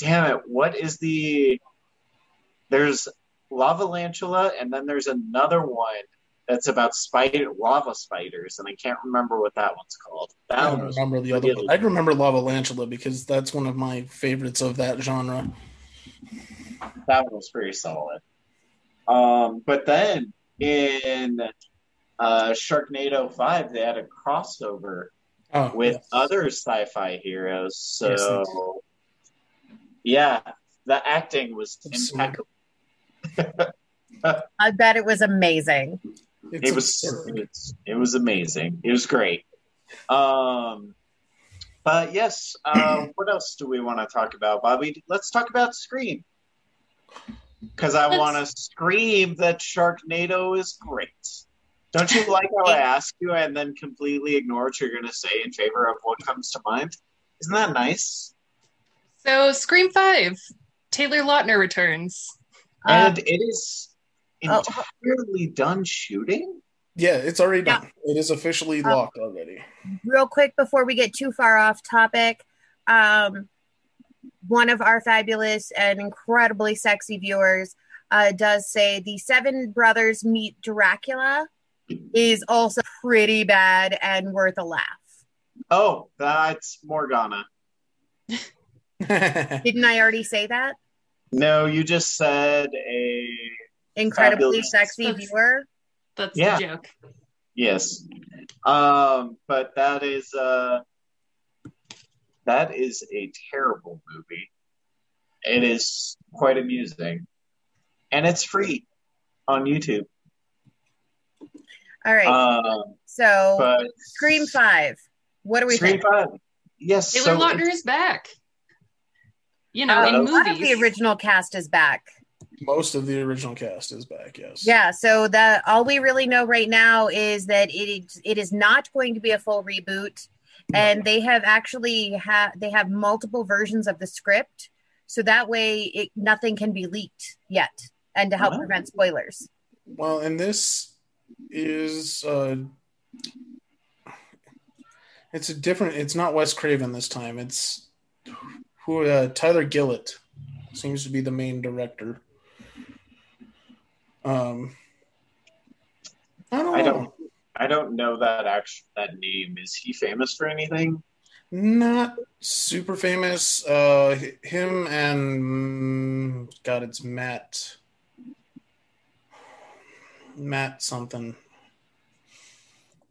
[SPEAKER 2] damn it, what is the? There's Lavalantula, and then there's another one that's about spider lava spiders, and I can't remember what that one's called.
[SPEAKER 5] I don't remember the other one. I'd remember Lavalantula because that's one of my favorites of that genre.
[SPEAKER 2] that one was pretty solid. Um, but then in uh, Sharknado Five, they had a crossover
[SPEAKER 5] Oh,
[SPEAKER 2] with
[SPEAKER 5] yes.
[SPEAKER 2] other sci-fi heroes. So, yeah, the acting was
[SPEAKER 5] Absurd.
[SPEAKER 2] impeccable.
[SPEAKER 4] I bet it was amazing.
[SPEAKER 5] It's
[SPEAKER 2] it was
[SPEAKER 5] absurd.
[SPEAKER 2] it was amazing. It was great. Um, but yes, uh, what else do we want to talk about, Bobby? Let's talk about Scream. Because I want to scream that Sharknado is great. Don't you like how I ask you and then completely ignore what you're going to say in favor of what comes to mind? Isn't that nice?
[SPEAKER 3] So, Scream 5, Taylor Lautner returns.
[SPEAKER 2] And it is
[SPEAKER 4] oh.
[SPEAKER 2] entirely done shooting.
[SPEAKER 5] Yeah, it's already
[SPEAKER 4] Yeah.
[SPEAKER 5] done. It is officially
[SPEAKER 4] Uh,
[SPEAKER 5] locked already.
[SPEAKER 4] real quick before we get too far off topic um, one of our fabulous and incredibly sexy viewers uh, does say the seven brothers meet dracula is also pretty bad and worth a laugh
[SPEAKER 2] Oh, that's Morgana.
[SPEAKER 4] didn't i already say that
[SPEAKER 2] No, you just said a
[SPEAKER 4] incredibly
[SPEAKER 2] Fabulous.
[SPEAKER 4] sexy
[SPEAKER 3] That's-
[SPEAKER 4] viewer
[SPEAKER 3] That's
[SPEAKER 2] Yeah.
[SPEAKER 3] the joke.
[SPEAKER 2] yes. Um, but that is uh that is a terrible movie. It is quite amusing. And it's free on YouTube.
[SPEAKER 4] all right
[SPEAKER 2] Um
[SPEAKER 4] so
[SPEAKER 2] but
[SPEAKER 4] scream five what do we
[SPEAKER 2] Scream
[SPEAKER 4] think
[SPEAKER 2] Five. Yes,
[SPEAKER 3] Taylor
[SPEAKER 2] so
[SPEAKER 3] Lautner is back. You know,
[SPEAKER 4] Uh,
[SPEAKER 3] in
[SPEAKER 4] a lot of
[SPEAKER 3] movies.
[SPEAKER 4] the original cast is back
[SPEAKER 5] Most of the original cast is back. Yes.
[SPEAKER 4] Yeah, so that all we really know right now is that it is, it is not going to be a full reboot, and they have actually have they have multiple versions of the script, so that way it nothing can be leaked yet, and to help
[SPEAKER 2] Oh.
[SPEAKER 4] prevent spoilers.
[SPEAKER 5] Well, and this is uh it's a different it's not Wes Craven this time. It's who uh, Tyler Gillett seems to be the main director. Um I don't know.
[SPEAKER 2] I don't I don't know that actual that name. Is he famous for anything?
[SPEAKER 5] Not super famous. Uh him and mm, God, it's Matt Matt something.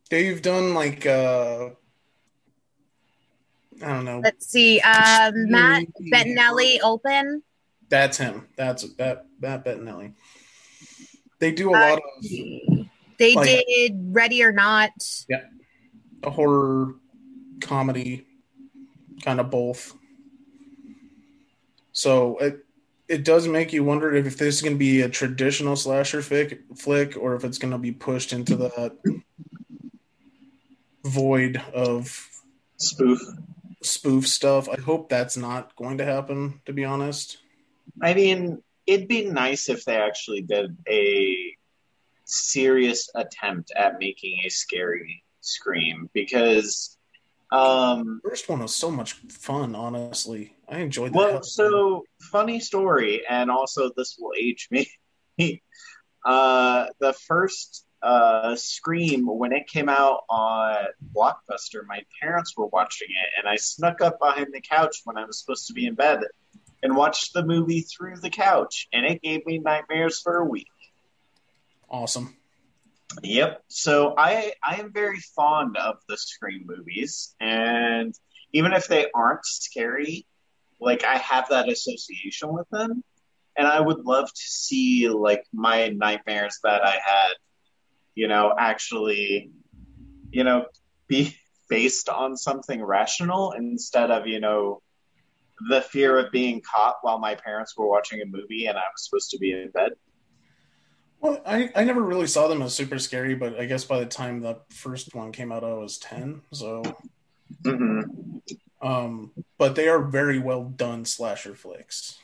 [SPEAKER 5] They've done like uh I don't know.
[SPEAKER 4] Let's see, um, Matt Bettinelli, Olpin.
[SPEAKER 5] That's him. That's that Matt Bettinelli. They do a
[SPEAKER 4] Uh,
[SPEAKER 5] lot of
[SPEAKER 4] They
[SPEAKER 5] Like-
[SPEAKER 4] did Ready or Not.
[SPEAKER 5] Yeah, a horror comedy kind of both so it it does make you wonder if this is going to be a traditional slasher flick, flick or if it's going to be pushed into that void of
[SPEAKER 2] Spoof.
[SPEAKER 5] Spoof stuff. I hope that's not going to happen to be honest.
[SPEAKER 2] I mean, it'd be nice if they actually did a serious attempt at making a scary scream because um the
[SPEAKER 5] first one was so much fun honestly. I enjoyed that
[SPEAKER 2] well so funny story and also this will age me. Uh the first uh scream when it came out on blockbuster my parents were watching it and i snuck up behind the couch when i was supposed to be in bed and watched the movie through the couch and it gave me nightmares for a week
[SPEAKER 5] awesome
[SPEAKER 2] Yep. So I I am very fond of the Scream movies, and even if they aren't scary, like I have that association with them, and I would love to see like my nightmares that I had, you know, actually, you know, be based on something rational instead of you know the fear of being caught while my parents were watching a movie and I was supposed to be in bed.
[SPEAKER 5] Well, I, I never really saw them as super scary, but I guess by the time the first one came out, I was 10. So,
[SPEAKER 2] hmm
[SPEAKER 5] um, but they are very well done slasher flicks.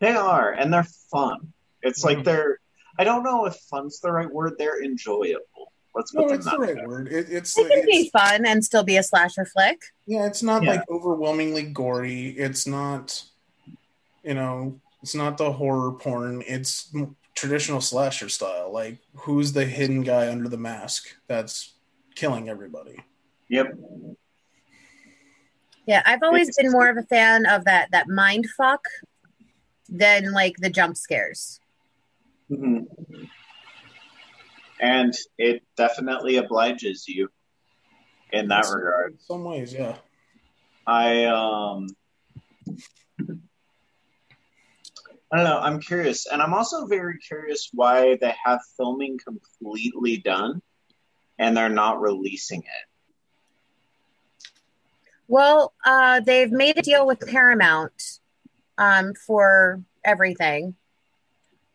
[SPEAKER 2] They are, and they're fun. It's like
[SPEAKER 5] Mhm.
[SPEAKER 2] they're. I don't know if fun's the right word. They're enjoyable. Let's put
[SPEAKER 5] No, it's the
[SPEAKER 2] that
[SPEAKER 5] right
[SPEAKER 2] way.
[SPEAKER 5] word. It, it's,
[SPEAKER 4] It can be fun and still be a slasher flick.
[SPEAKER 5] yeah, it's not
[SPEAKER 2] Yeah.
[SPEAKER 5] like overwhelmingly gory. It's not, you know, it's not the horror porn. It's traditional slasher style. Like, who's the hidden guy under the mask that's killing everybody?
[SPEAKER 2] Yep.
[SPEAKER 4] Yeah, I've always
[SPEAKER 2] It's-
[SPEAKER 4] been more of a fan of that that mind fuck than like the jump scares.
[SPEAKER 2] Hmm And it definitely obliges you in that
[SPEAKER 5] It's-
[SPEAKER 2] regard.
[SPEAKER 5] In some ways, yeah.
[SPEAKER 2] I um I don't know, I'm curious. And I'm also very curious why they have filming completely done and they're not releasing it.
[SPEAKER 4] Well, uh, they've made a deal with Paramount um, for everything.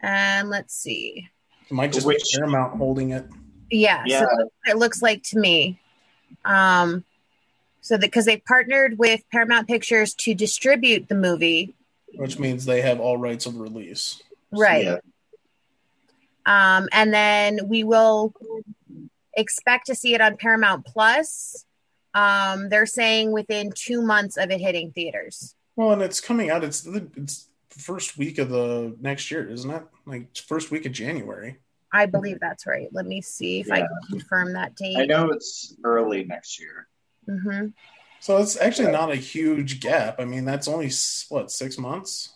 [SPEAKER 4] And let's see.
[SPEAKER 5] It might just
[SPEAKER 2] Which-
[SPEAKER 5] be Paramount holding it.
[SPEAKER 4] Yeah,
[SPEAKER 2] Yeah.
[SPEAKER 4] so it looks like to me. Um, so that because they partnered with Paramount Pictures to distribute the movie,
[SPEAKER 5] which means they have all rights of release.
[SPEAKER 4] right?
[SPEAKER 2] Yeah.
[SPEAKER 4] Um, and then we will expect to see it on Paramount Plus. Um, they're saying within two months of it hitting theaters.
[SPEAKER 5] Well, and it's coming out. It's it's the first week of the next year, isn't it? Like first week of January.
[SPEAKER 4] I believe that's right. Let me see if I can confirm that date.
[SPEAKER 2] I know it's early next year.
[SPEAKER 4] hmm
[SPEAKER 5] So it's actually not a huge gap. I mean, that's only what six months.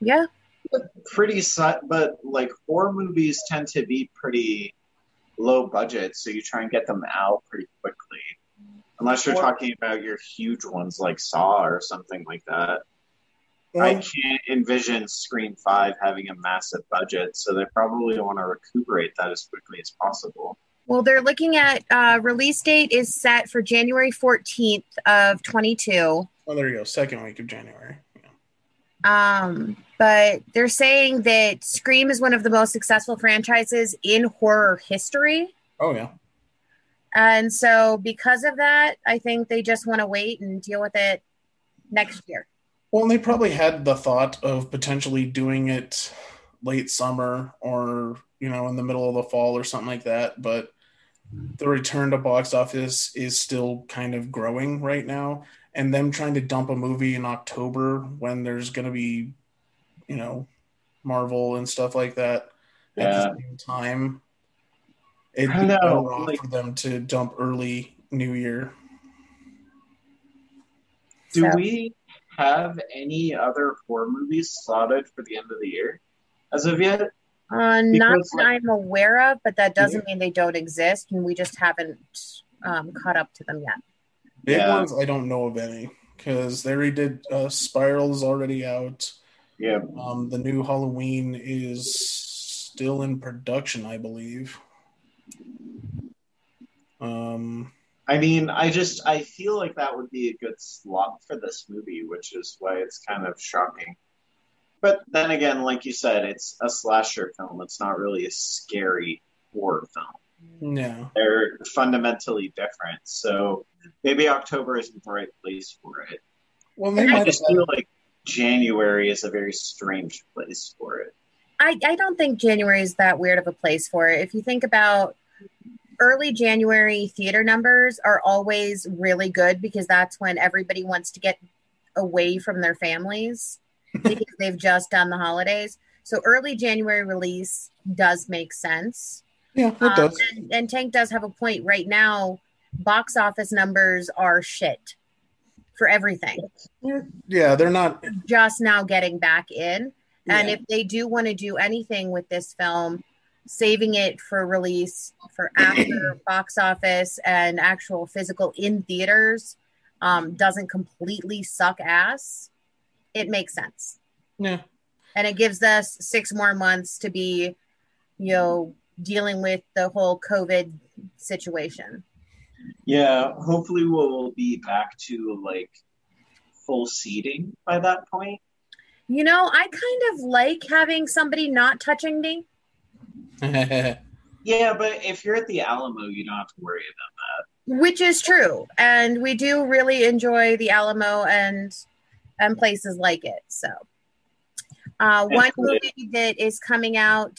[SPEAKER 4] Yeah,
[SPEAKER 2] Pretty su- but like horror movies tend to be pretty low budget, so you try and get them out pretty quickly. Unless you're
[SPEAKER 5] Well-
[SPEAKER 2] talking about your huge ones like Saw or something like that. I can't envision Scream 5 having a massive budget, so they probably want to recuperate that as quickly as possible.
[SPEAKER 4] Well, they're looking at uh, release date is set for January 14th of 22.
[SPEAKER 5] oh, there you go. Second week of January. Yeah.
[SPEAKER 4] Um, but they're saying that Scream is one of the most successful franchises in horror history.
[SPEAKER 5] Oh yeah.
[SPEAKER 4] And so, because of that, I think they just want to wait and deal with it next year.
[SPEAKER 5] Well, and they probably had the thought of potentially doing it late summer or you know in the middle of the fall or something like that. But the return to box office is still kind of growing right now, and them trying to dump a movie in October when there's going to be, you know, Marvel and stuff like that at the same time. It'd
[SPEAKER 2] I
[SPEAKER 5] be
[SPEAKER 2] know,
[SPEAKER 5] better off
[SPEAKER 2] like-
[SPEAKER 5] for them to dump early New Year.
[SPEAKER 2] Do
[SPEAKER 4] So-
[SPEAKER 2] we have any other horror movies slotted for the end of the year as of yet?
[SPEAKER 4] Uh, not that
[SPEAKER 2] like-
[SPEAKER 4] I'm aware of, but that doesn't mean they don't exist, and we just haven't um, caught up to them yet.
[SPEAKER 5] Big
[SPEAKER 2] Yeah.
[SPEAKER 5] ones, I don't know of any because they already did. Uh, Spiral is already out.
[SPEAKER 2] Yeah.
[SPEAKER 5] Um, the new Halloween is still in production, I believe. Um,
[SPEAKER 2] I mean, I just I feel like that would be a good slot for this movie, which is why it's kind of shocking. But then again, like you said, it's a slasher film. It's not really a scary horror film.
[SPEAKER 5] No.
[SPEAKER 2] They're fundamentally different. So maybe October isn't the right place for it.
[SPEAKER 5] well, they
[SPEAKER 2] I just
[SPEAKER 5] have,
[SPEAKER 2] feel like January is a very strange place for it.
[SPEAKER 4] I, I don't think January is that weird of a place for it. If you think about early January theater numbers are always really good because that's when everybody wants to get away from their families because they've just done the holidays. So early January release does make sense.
[SPEAKER 5] yeah, it
[SPEAKER 4] Um,
[SPEAKER 5] does.
[SPEAKER 4] and, and Tank does have a point. Right now, box office numbers are shit for everything.
[SPEAKER 5] Yeah, they're not.
[SPEAKER 4] Just now getting back in. And
[SPEAKER 5] yeah.
[SPEAKER 4] if they do want to do anything with this film, saving it for release for after box office and actual physical in theaters um, doesn't completely suck ass, it makes sense.
[SPEAKER 5] yeah,
[SPEAKER 4] And it gives us six more months to be, you know, dealing with the whole COVID situation.
[SPEAKER 2] Yeah, hopefully we'll be back to like full seating by that point.
[SPEAKER 4] You know, I kind of like having somebody not touching me.
[SPEAKER 2] Yeah, but if you're at the Alamo, you don't have to worry about that.
[SPEAKER 4] which is true and we do really enjoy the alamo and and places like it so. Uh, one movie that is coming out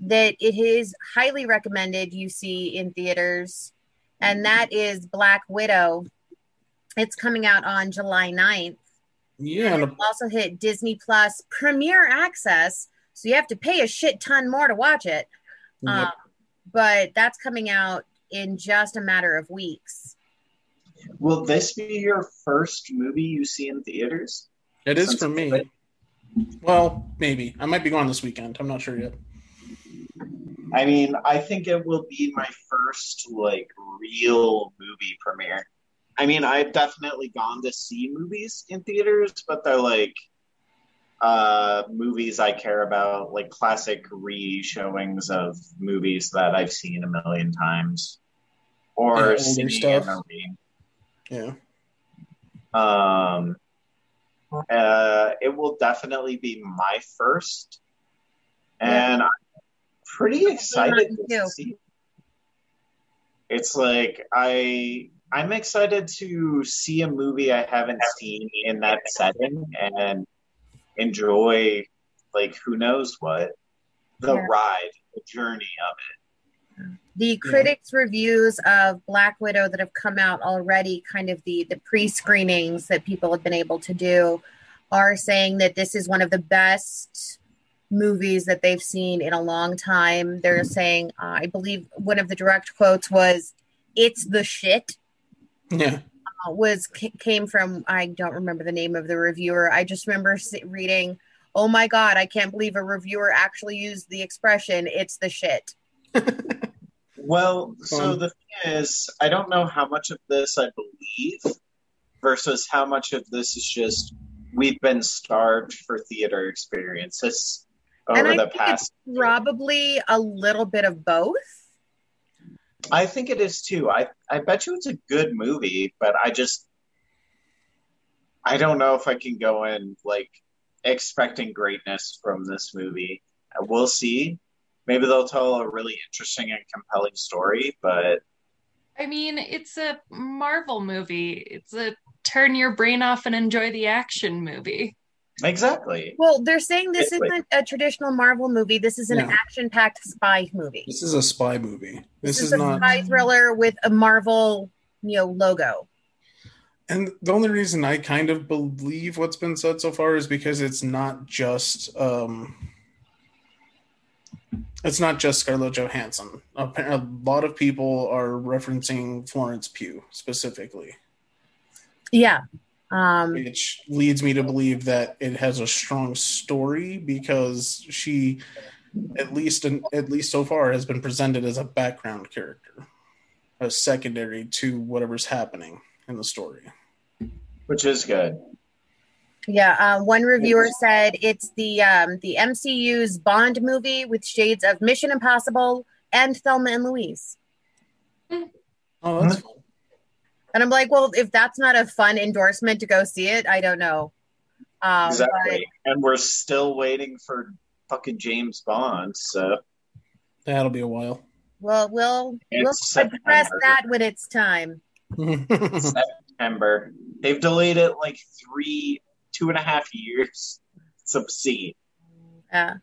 [SPEAKER 4] that it is highly recommended you see in theaters and that is black widow. It's coming out on july 9th
[SPEAKER 5] yeah, and
[SPEAKER 4] it also hit disney plus premiere access so you have to pay a shit ton more to watch it
[SPEAKER 5] Yep.
[SPEAKER 4] um, but that's coming out in just a matter of weeks.
[SPEAKER 2] Will this be your first movie you see in theaters?
[SPEAKER 5] it is
[SPEAKER 2] Sounds
[SPEAKER 5] for me.
[SPEAKER 2] good.
[SPEAKER 5] Well, maybe I might be going this weekend. I'm not sure yet.
[SPEAKER 2] I mean, I think it will be my first like real movie premiere. I mean, I've definitely gone to see movies in theaters, but they're like uh movies I care about, like classic re-showings of movies that I've seen a million times. Or
[SPEAKER 5] older
[SPEAKER 2] seeing
[SPEAKER 5] stuff.
[SPEAKER 2] a re-
[SPEAKER 5] Yeah,
[SPEAKER 2] Um, uh, it will definitely be my first, and I'm pretty excited
[SPEAKER 4] Mine
[SPEAKER 2] to
[SPEAKER 4] too.
[SPEAKER 2] see. It's like I I'm excited to see a movie I haven't seen in that setting and enjoy like who knows what the
[SPEAKER 4] Yeah.
[SPEAKER 2] ride, the journey of it.
[SPEAKER 4] the critics reviews of black widow that have come out already kind of the the pre-screenings that people have been able to do are saying that this is one of the best movies that they've seen in a long time they're saying uh, i believe one of the direct quotes was it's the shit
[SPEAKER 5] yeah.
[SPEAKER 4] Uh, was came from i don't remember the name of the reviewer i just remember reading oh my god i can't believe a reviewer actually used the expression it's the shit
[SPEAKER 2] Well, so
[SPEAKER 5] Um,
[SPEAKER 2] the thing is, I don't know how much of this I believe versus how much of this is just we've been starved for theater experiences
[SPEAKER 4] And
[SPEAKER 2] over
[SPEAKER 4] I
[SPEAKER 2] the
[SPEAKER 4] think
[SPEAKER 2] past.
[SPEAKER 4] probably a little bit of both.
[SPEAKER 2] I think it is too. I I bet you it's a good movie, but I just I don't know if I can go in like expecting greatness from this movie. Uh, we'll see. Maybe they'll tell a really interesting and compelling story, but
[SPEAKER 3] I mean, it's a Marvel movie. It's a turn your brain off and enjoy the action movie.
[SPEAKER 2] Exactly.
[SPEAKER 4] Well, they're saying this
[SPEAKER 2] It's like-
[SPEAKER 4] isn't a traditional Marvel movie. This is an
[SPEAKER 5] No.
[SPEAKER 4] action-packed spy movie.
[SPEAKER 5] This is a spy movie. This,
[SPEAKER 4] This,
[SPEAKER 5] is,
[SPEAKER 4] is, a
[SPEAKER 5] not.
[SPEAKER 4] spy thriller with a Marvel, you know, logo.
[SPEAKER 5] And the only reason I kind of believe what's been said so far is because it's not just um it's not just Scarlett Johansson. A, a lot of people are referencing Florence Pugh specifically,
[SPEAKER 4] Yeah. Um,
[SPEAKER 5] which leads me to believe that it has a strong story because she, at least in, at least so far, has been presented as a background character, a secondary to whatever's happening in the story.
[SPEAKER 2] Which is good.
[SPEAKER 4] yeah. Uh, one reviewer said it's the um, the MCU's Bond movie with shades of Mission Impossible and Thelma and Louise.
[SPEAKER 5] Oh, that's fun.
[SPEAKER 4] And I'm like, well, if that's not a fun endorsement to go see it, I don't know. Um,
[SPEAKER 2] Exactly. And we're still waiting for fucking James Bond, so
[SPEAKER 5] That'll be a while.
[SPEAKER 4] Well, we'll we'll address that when it's time.
[SPEAKER 2] September. They've delayed it like three, two and a half years. It's obscene.
[SPEAKER 4] Uh,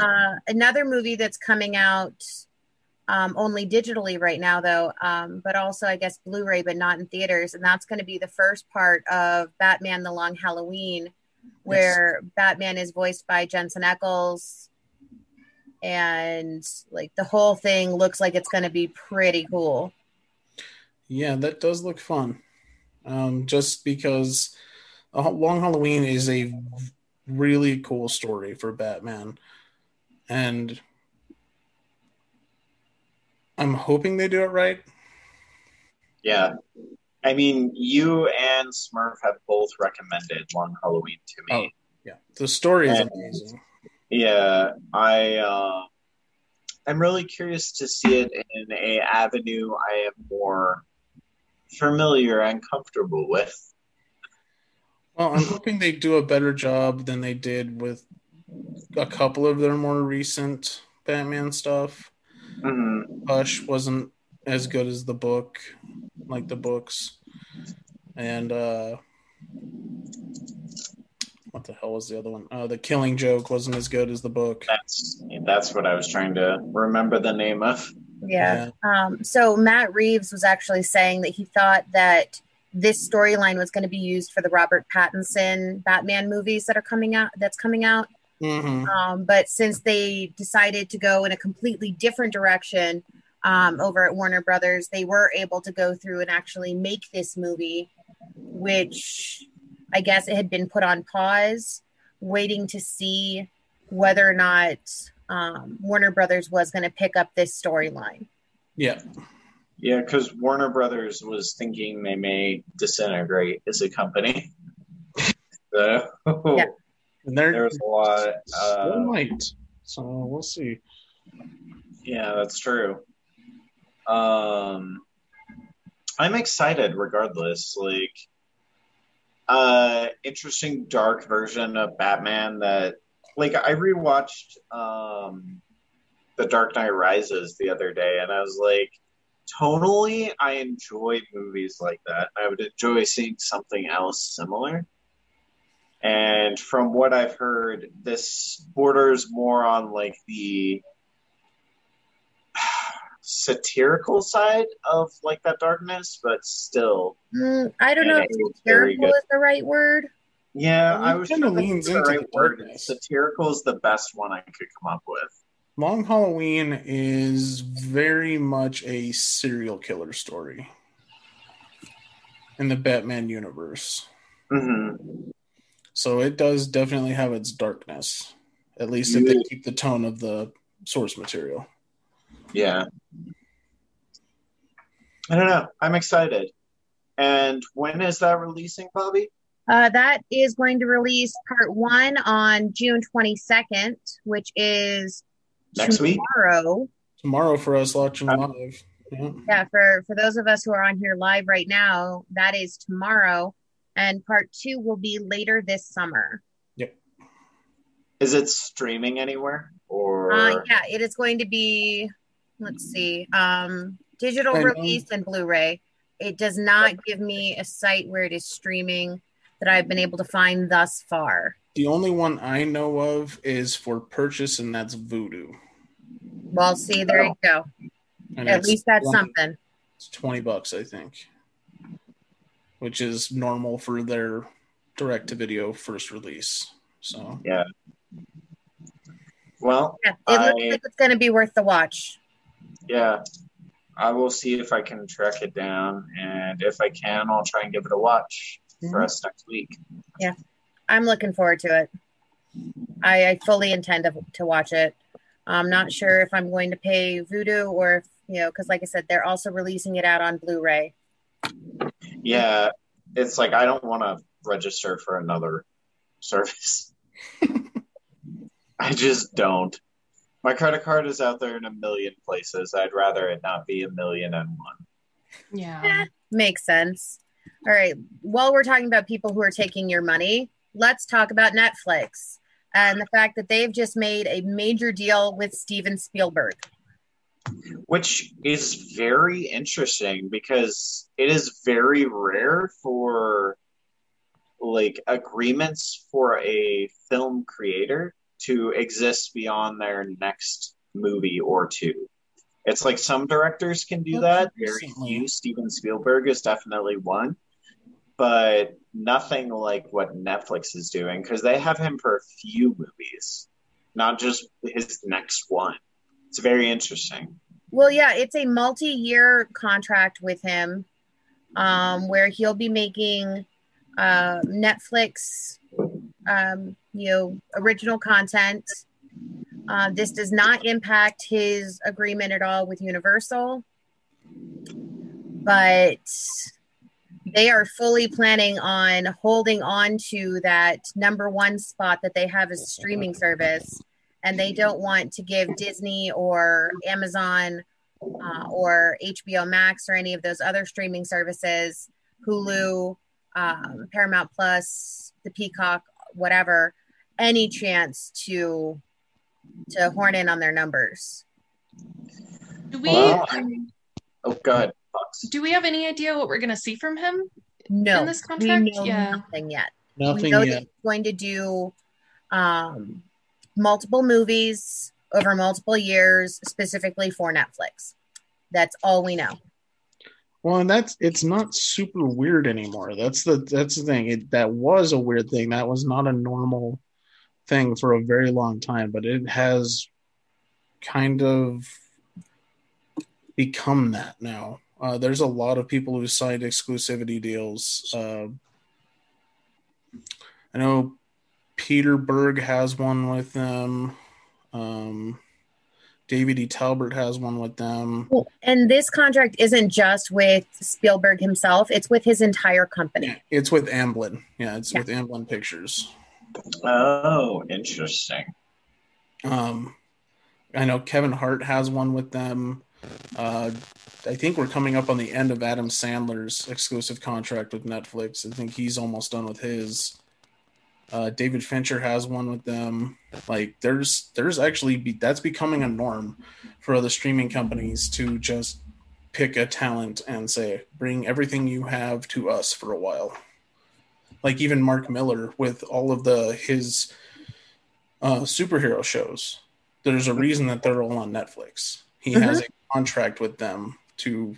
[SPEAKER 4] uh, another movie that's coming out um, only digitally right now, though, um, but also I guess Blu-ray, but not in theaters, and that's going to be the first part of Batman: The Long Halloween, where Batman is voiced by Jensen Ackles, and like the whole thing looks like it's going to be pretty cool.
[SPEAKER 5] yeah, that does look fun. Um, just because Long Halloween is a really cool story for Batman, and I'm hoping they do it right.
[SPEAKER 2] Yeah. I mean, you and Smurf have both recommended Long Halloween to me.
[SPEAKER 5] Yeah, the story is
[SPEAKER 2] And-
[SPEAKER 5] amazing.
[SPEAKER 2] Yeah, I uh, I'm really curious to see it in a avenue I am more familiar and comfortable with.
[SPEAKER 5] Well, I'm hoping they do a better job than they did with a couple of their more recent Batman stuff.
[SPEAKER 2] Mhm.
[SPEAKER 5] Hush wasn't as good as the book, like the books. And uh what the hell was the other one? Uh The Killing Joke wasn't as good as the book.
[SPEAKER 2] That's that's what I was trying to remember the name of.
[SPEAKER 4] Yeah. Um, so Matt Reeves was actually saying that he thought that this storyline was going to be used for the Robert Pattinson Batman movies that are coming out. That's coming out.
[SPEAKER 5] Hmm
[SPEAKER 4] Um, but since they decided to go in a completely different direction um, over at Warner Brothers, they were able to go through and actually make this movie, which I guess it had been put on pause, waiting to see whether or not um, Warner Brothers was going to pick up this storyline.
[SPEAKER 5] Yeah.
[SPEAKER 2] Yeah, because Warner Brothers was thinking they may disintegrate as a company. so
[SPEAKER 4] Yeah.
[SPEAKER 5] And they're
[SPEAKER 2] there's a lot. Uh,
[SPEAKER 5] might. So we'll see.
[SPEAKER 2] yeah, that's true. Um, I'm excited regardless. Like, uh, interesting dark version of Batman that, like, I rewatched um, The Dark Knight Rises the other day, and I was like, tonally, I enjoy movies like that. I would enjoy seeing something else similar. And from what I've heard, this borders more on like the satirical side of like that darkness, but still,
[SPEAKER 4] Mm, I don't know if
[SPEAKER 2] it
[SPEAKER 4] satirical is the right word.
[SPEAKER 2] yeah,
[SPEAKER 5] Well,
[SPEAKER 2] I was
[SPEAKER 5] kinda
[SPEAKER 2] trying to
[SPEAKER 5] leans into
[SPEAKER 2] right
[SPEAKER 5] the
[SPEAKER 2] word.
[SPEAKER 5] darkness.
[SPEAKER 2] Satirical is the best one I could come up with.
[SPEAKER 5] Long Halloween is very much a serial killer story in the Batman universe.
[SPEAKER 2] hmm
[SPEAKER 5] So it does definitely have its darkness, at least if they keep the tone of the source material.
[SPEAKER 2] Yeah. I don't know. I'm excited. And when is that releasing, Bobby?
[SPEAKER 4] Uh, that is going to release part one on June 22nd, which is
[SPEAKER 2] Next week?
[SPEAKER 4] tomorrow.
[SPEAKER 5] Tomorrow for us watching
[SPEAKER 2] Um,
[SPEAKER 5] live. Yeah.
[SPEAKER 4] Yeah, for for those of us who are on here live right now, that is tomorrow, and part two will be later this summer. Yep.
[SPEAKER 2] Is it streaming anywhere? Or
[SPEAKER 4] Uh, yeah, it is going to be. Let's see, um, digital
[SPEAKER 5] I know.
[SPEAKER 4] release and Blu-ray. It does not give me a site where it is streaming that I've been able to find thus far.
[SPEAKER 5] The only one I know of is for purchase, and that's Vudu.
[SPEAKER 4] Well, see, there you go.
[SPEAKER 5] And
[SPEAKER 4] At least that's
[SPEAKER 5] 20
[SPEAKER 4] something.
[SPEAKER 5] It's twenty bucks, I think, which is normal for their direct-to-video first release. So yeah.
[SPEAKER 2] well,
[SPEAKER 4] Yeah, it
[SPEAKER 2] I-
[SPEAKER 4] looks like it's going to be worth the watch.
[SPEAKER 2] yeah. I will see if I can track it down, and if I can, I'll try and give it a watch for
[SPEAKER 4] Mhm.
[SPEAKER 2] us next week.
[SPEAKER 4] Yeah, I'm looking forward to it. I, I fully intend to, to watch it. I'm not sure if I'm going to pay Vudu or if, you know, because like I said, they're also releasing it out on Blu ray.
[SPEAKER 2] Yeah, it's like I don't want to register for another service. I just don't. My credit card is out there in a million places. I'd rather it not be a million and one.
[SPEAKER 3] Yeah.
[SPEAKER 4] Eh, makes sense. All right. While we're talking about people who are taking your money, let's talk about Netflix and the fact that they've just made a major deal with Steven Spielberg.
[SPEAKER 2] Which is very interesting because it is very rare for like agreements for a film creator to exist beyond their next movie or two. It's like some directors can do oh, that. Very few. Steven Spielberg is definitely one, but nothing like what Netflix is doing because they have him for a few movies, not just his next one. It's very interesting.
[SPEAKER 4] Well, yeah, it's a multi year contract with him um, where he'll be making uh, Netflix, um, you know, original content. Uh, this does not impact his agreement at all with Universal, but they are fully planning on holding on to that number one spot that they have as streaming service and they don't want to give Disney or Amazon uh, or HBO Max or any of those other streaming services, Hulu, um, Paramount Plus, the Peacock, whatever, any chance to to horn in on their numbers.
[SPEAKER 3] Do we
[SPEAKER 2] Well, I oh, go ahead, Fox.
[SPEAKER 3] do we have any idea what we're going to see from him?
[SPEAKER 4] No,
[SPEAKER 3] In this
[SPEAKER 4] we
[SPEAKER 3] contract?
[SPEAKER 4] know
[SPEAKER 3] Yeah.
[SPEAKER 4] nothing yet.
[SPEAKER 5] Nothing
[SPEAKER 4] we know
[SPEAKER 5] yet.
[SPEAKER 4] that he's going to do um, multiple movies over multiple years, specifically for Netflix. That's all we know.
[SPEAKER 5] Well, and that's it's not super weird anymore. That's the that's the thing. It, that was a weird thing. That was not a normal thing for a very long time, but it has kind of become that now. Uh, there's a lot of people who signed exclusivity deals. Uh, I know Peter Berg has one with them. Um, David E. Talbert has one with them.
[SPEAKER 4] And this contract isn't just with Spielberg himself; it's with his entire company.
[SPEAKER 5] It's with Amblin. Yeah, it's
[SPEAKER 4] Yeah.
[SPEAKER 5] with Amblin Pictures.
[SPEAKER 2] Oh, interesting.
[SPEAKER 5] Um, I know Kevin Hart has one with them. Uh, I think we're coming up on the end of Adam Sandler's exclusive contract with Netflix. I think he's almost done with his. Uh, David Fincher has one with them. Like, there's there's actually be, that's becoming a norm for other streaming companies to just pick a talent and say, bring everything you have to us for a while. Like even Mark Millar with all of the his uh, superhero shows. There's a reason that they're all on Netflix. He has a contract with them to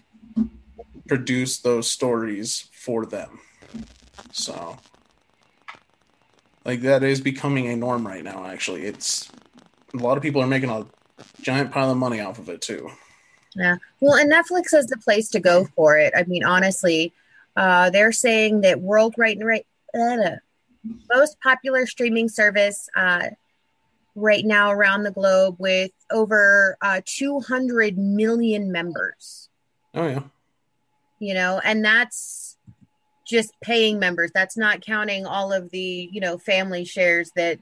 [SPEAKER 5] produce those stories for them. So, like that is becoming a norm right now. Actually, it's a lot of people are making a giant pile of money off of it too.
[SPEAKER 4] Yeah. Well, and Netflix is the place to go for it. I mean, honestly, uh, they're saying that world right and right uh, most popular streaming service uh, right now around the globe with over uh, 200 million members.
[SPEAKER 5] Oh yeah,
[SPEAKER 4] You know, and that's just paying members. That's not counting all of the you know family shares that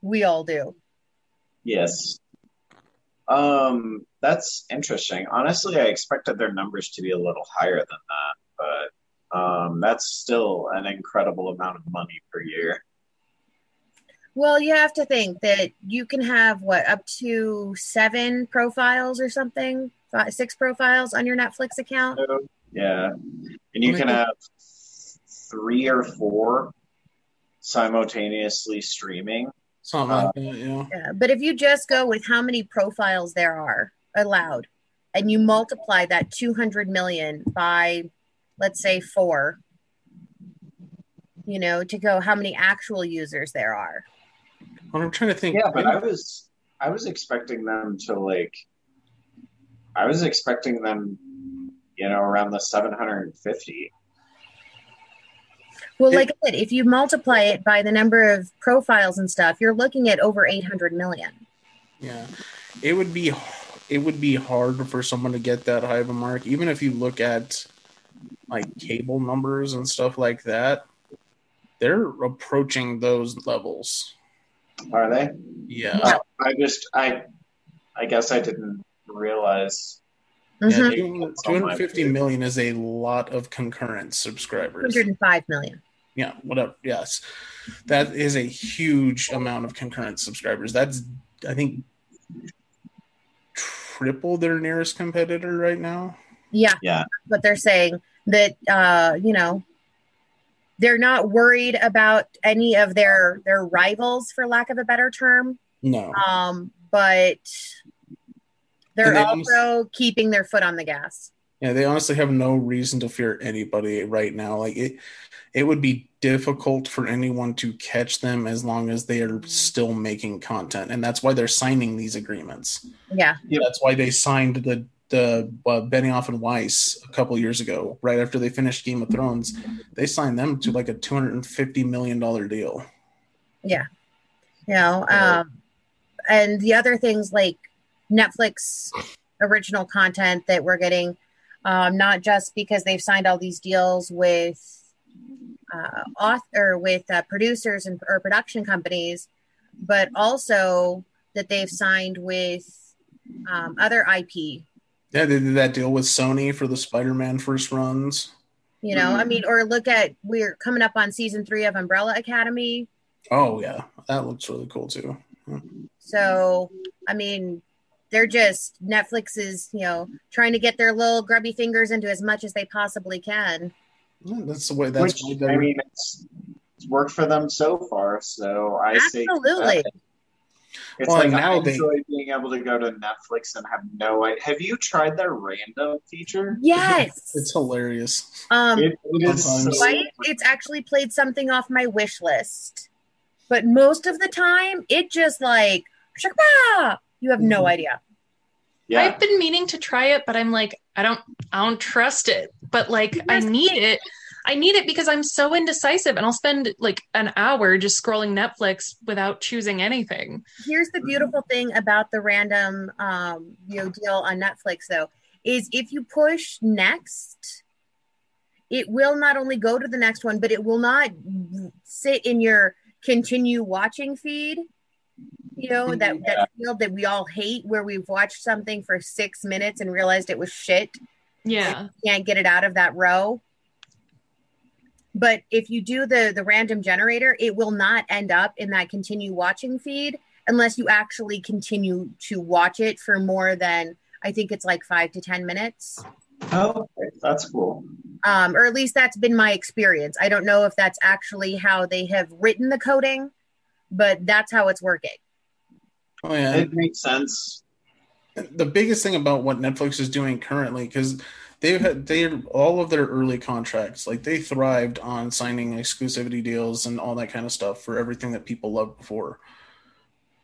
[SPEAKER 4] we all do.
[SPEAKER 2] Yes. Um, that's interesting. Honestly, I expected their numbers to be a little higher than that, but um, that's still an incredible amount of money per year.
[SPEAKER 4] Well, you have to think that you can have what up to seven profiles or something, five, six profiles on your Netflix account.
[SPEAKER 2] Yeah, and you can have three or four simultaneously streaming.
[SPEAKER 5] something
[SPEAKER 2] Uh,
[SPEAKER 5] like that. Yeah.
[SPEAKER 4] Yeah, but if you just go with how many profiles there are allowed, and you multiply that 200 million by, let's say, four, you know, to go how many actual users there are.
[SPEAKER 5] Well, I'm trying to think.
[SPEAKER 2] Yeah, but I was I was expecting them to like I was expecting them, you know, around the 750.
[SPEAKER 4] Well, like I said, if you multiply it by the number of profiles and stuff, you're looking at over 800 million.
[SPEAKER 5] Yeah, it would be it would be hard for someone to get that high of a mark, even if you look at like cable numbers and stuff like that. They're approaching those levels.
[SPEAKER 2] Are they?
[SPEAKER 5] Yeah,
[SPEAKER 2] Uh, I just I I guess I didn't realize.
[SPEAKER 5] Yeah.
[SPEAKER 4] Mhm.
[SPEAKER 5] 200 250 million is a lot of concurrent subscribers.
[SPEAKER 4] 105 million.
[SPEAKER 5] Yeah, whatever. Yes, that is a huge amount of concurrent subscribers. That's I think triple their nearest competitor right now.
[SPEAKER 4] Yeah.
[SPEAKER 2] Yeah.
[SPEAKER 4] But they're saying that, uh, you know, they're not worried about any of their their rivals, for lack of a better term.
[SPEAKER 5] No.
[SPEAKER 4] Um, but they're
[SPEAKER 5] they
[SPEAKER 4] also keeping their foot on the gas.
[SPEAKER 5] Yeah, they honestly have no reason to fear anybody right now. Like it, it would be difficult for anyone to catch them as long as they are still making content, and that's why they're signing these agreements.
[SPEAKER 4] Yeah.
[SPEAKER 5] That's why they signed the the uh, Benioff and Weiss a couple years ago, right after they finished Game of Thrones. They signed them to like a two hundred and fifty million dollar deal.
[SPEAKER 4] Yeah, you know, um, and the other things like Netflix original content that we're getting, um, not just because they've signed all these deals with uh, author with uh, producers and or production companies, but also that they've signed with um, other IP.
[SPEAKER 5] Yeah, they did that deal with Sony for the Spider-Man first runs.
[SPEAKER 4] You know, I
[SPEAKER 2] Mhm.
[SPEAKER 4] mean, or look at we're coming up on season three of Umbrella Academy.
[SPEAKER 5] Oh yeah, that looks really cool too.
[SPEAKER 4] So, I mean, they're just Netflix is, you know, trying to get their little grubby fingers into as much as they possibly can.
[SPEAKER 5] Yeah, That's the way. That's
[SPEAKER 2] Which I mean, it's, it's worked for them so far. So I say
[SPEAKER 4] Absolutely.
[SPEAKER 2] It's
[SPEAKER 5] Well,
[SPEAKER 2] like
[SPEAKER 5] now
[SPEAKER 2] I
[SPEAKER 5] they-
[SPEAKER 2] enjoy being able to go to Netflix and have no idea. Have you tried their random feature?
[SPEAKER 4] Yes.
[SPEAKER 5] it's hilarious.
[SPEAKER 4] um,
[SPEAKER 2] It, it is so,
[SPEAKER 4] It's actually played something off my wish list. But most of the time, it just like, shakba! You have no
[SPEAKER 5] Mhm.
[SPEAKER 4] idea.
[SPEAKER 2] yeah.
[SPEAKER 3] I've been meaning to try it, but I'm like, I don't, I don't trust it. But like, I need it. I need it because I'm so indecisive, and I'll spend like an hour just scrolling Netflix without choosing anything.
[SPEAKER 4] Here's the beautiful thing about the random um, you know, deal on Netflix, though, is if you push next, it will not only go to the next one, but it will not sit in your continue watching feed. You know, that,
[SPEAKER 2] Yeah.
[SPEAKER 4] that field that we all hate where we've watched something for six minutes and realized it was shit.
[SPEAKER 3] Yeah.
[SPEAKER 4] can't get it out of that row. But if you do the the random generator, it will not end up in that continue watching feed unless you actually continue to watch it for more than I think it's like five to ten minutes.
[SPEAKER 2] Oh, that's cool.
[SPEAKER 4] Um, or at least that's been my experience. I don't know if that's actually how they have written the coding, but that's how it's working.
[SPEAKER 5] Oh yeah,
[SPEAKER 2] It makes sense.
[SPEAKER 5] the biggest thing about what Netflix is doing currently, because they've had they all of their early contracts, like they thrived on signing exclusivity deals and all that kind of stuff for everything that people loved before.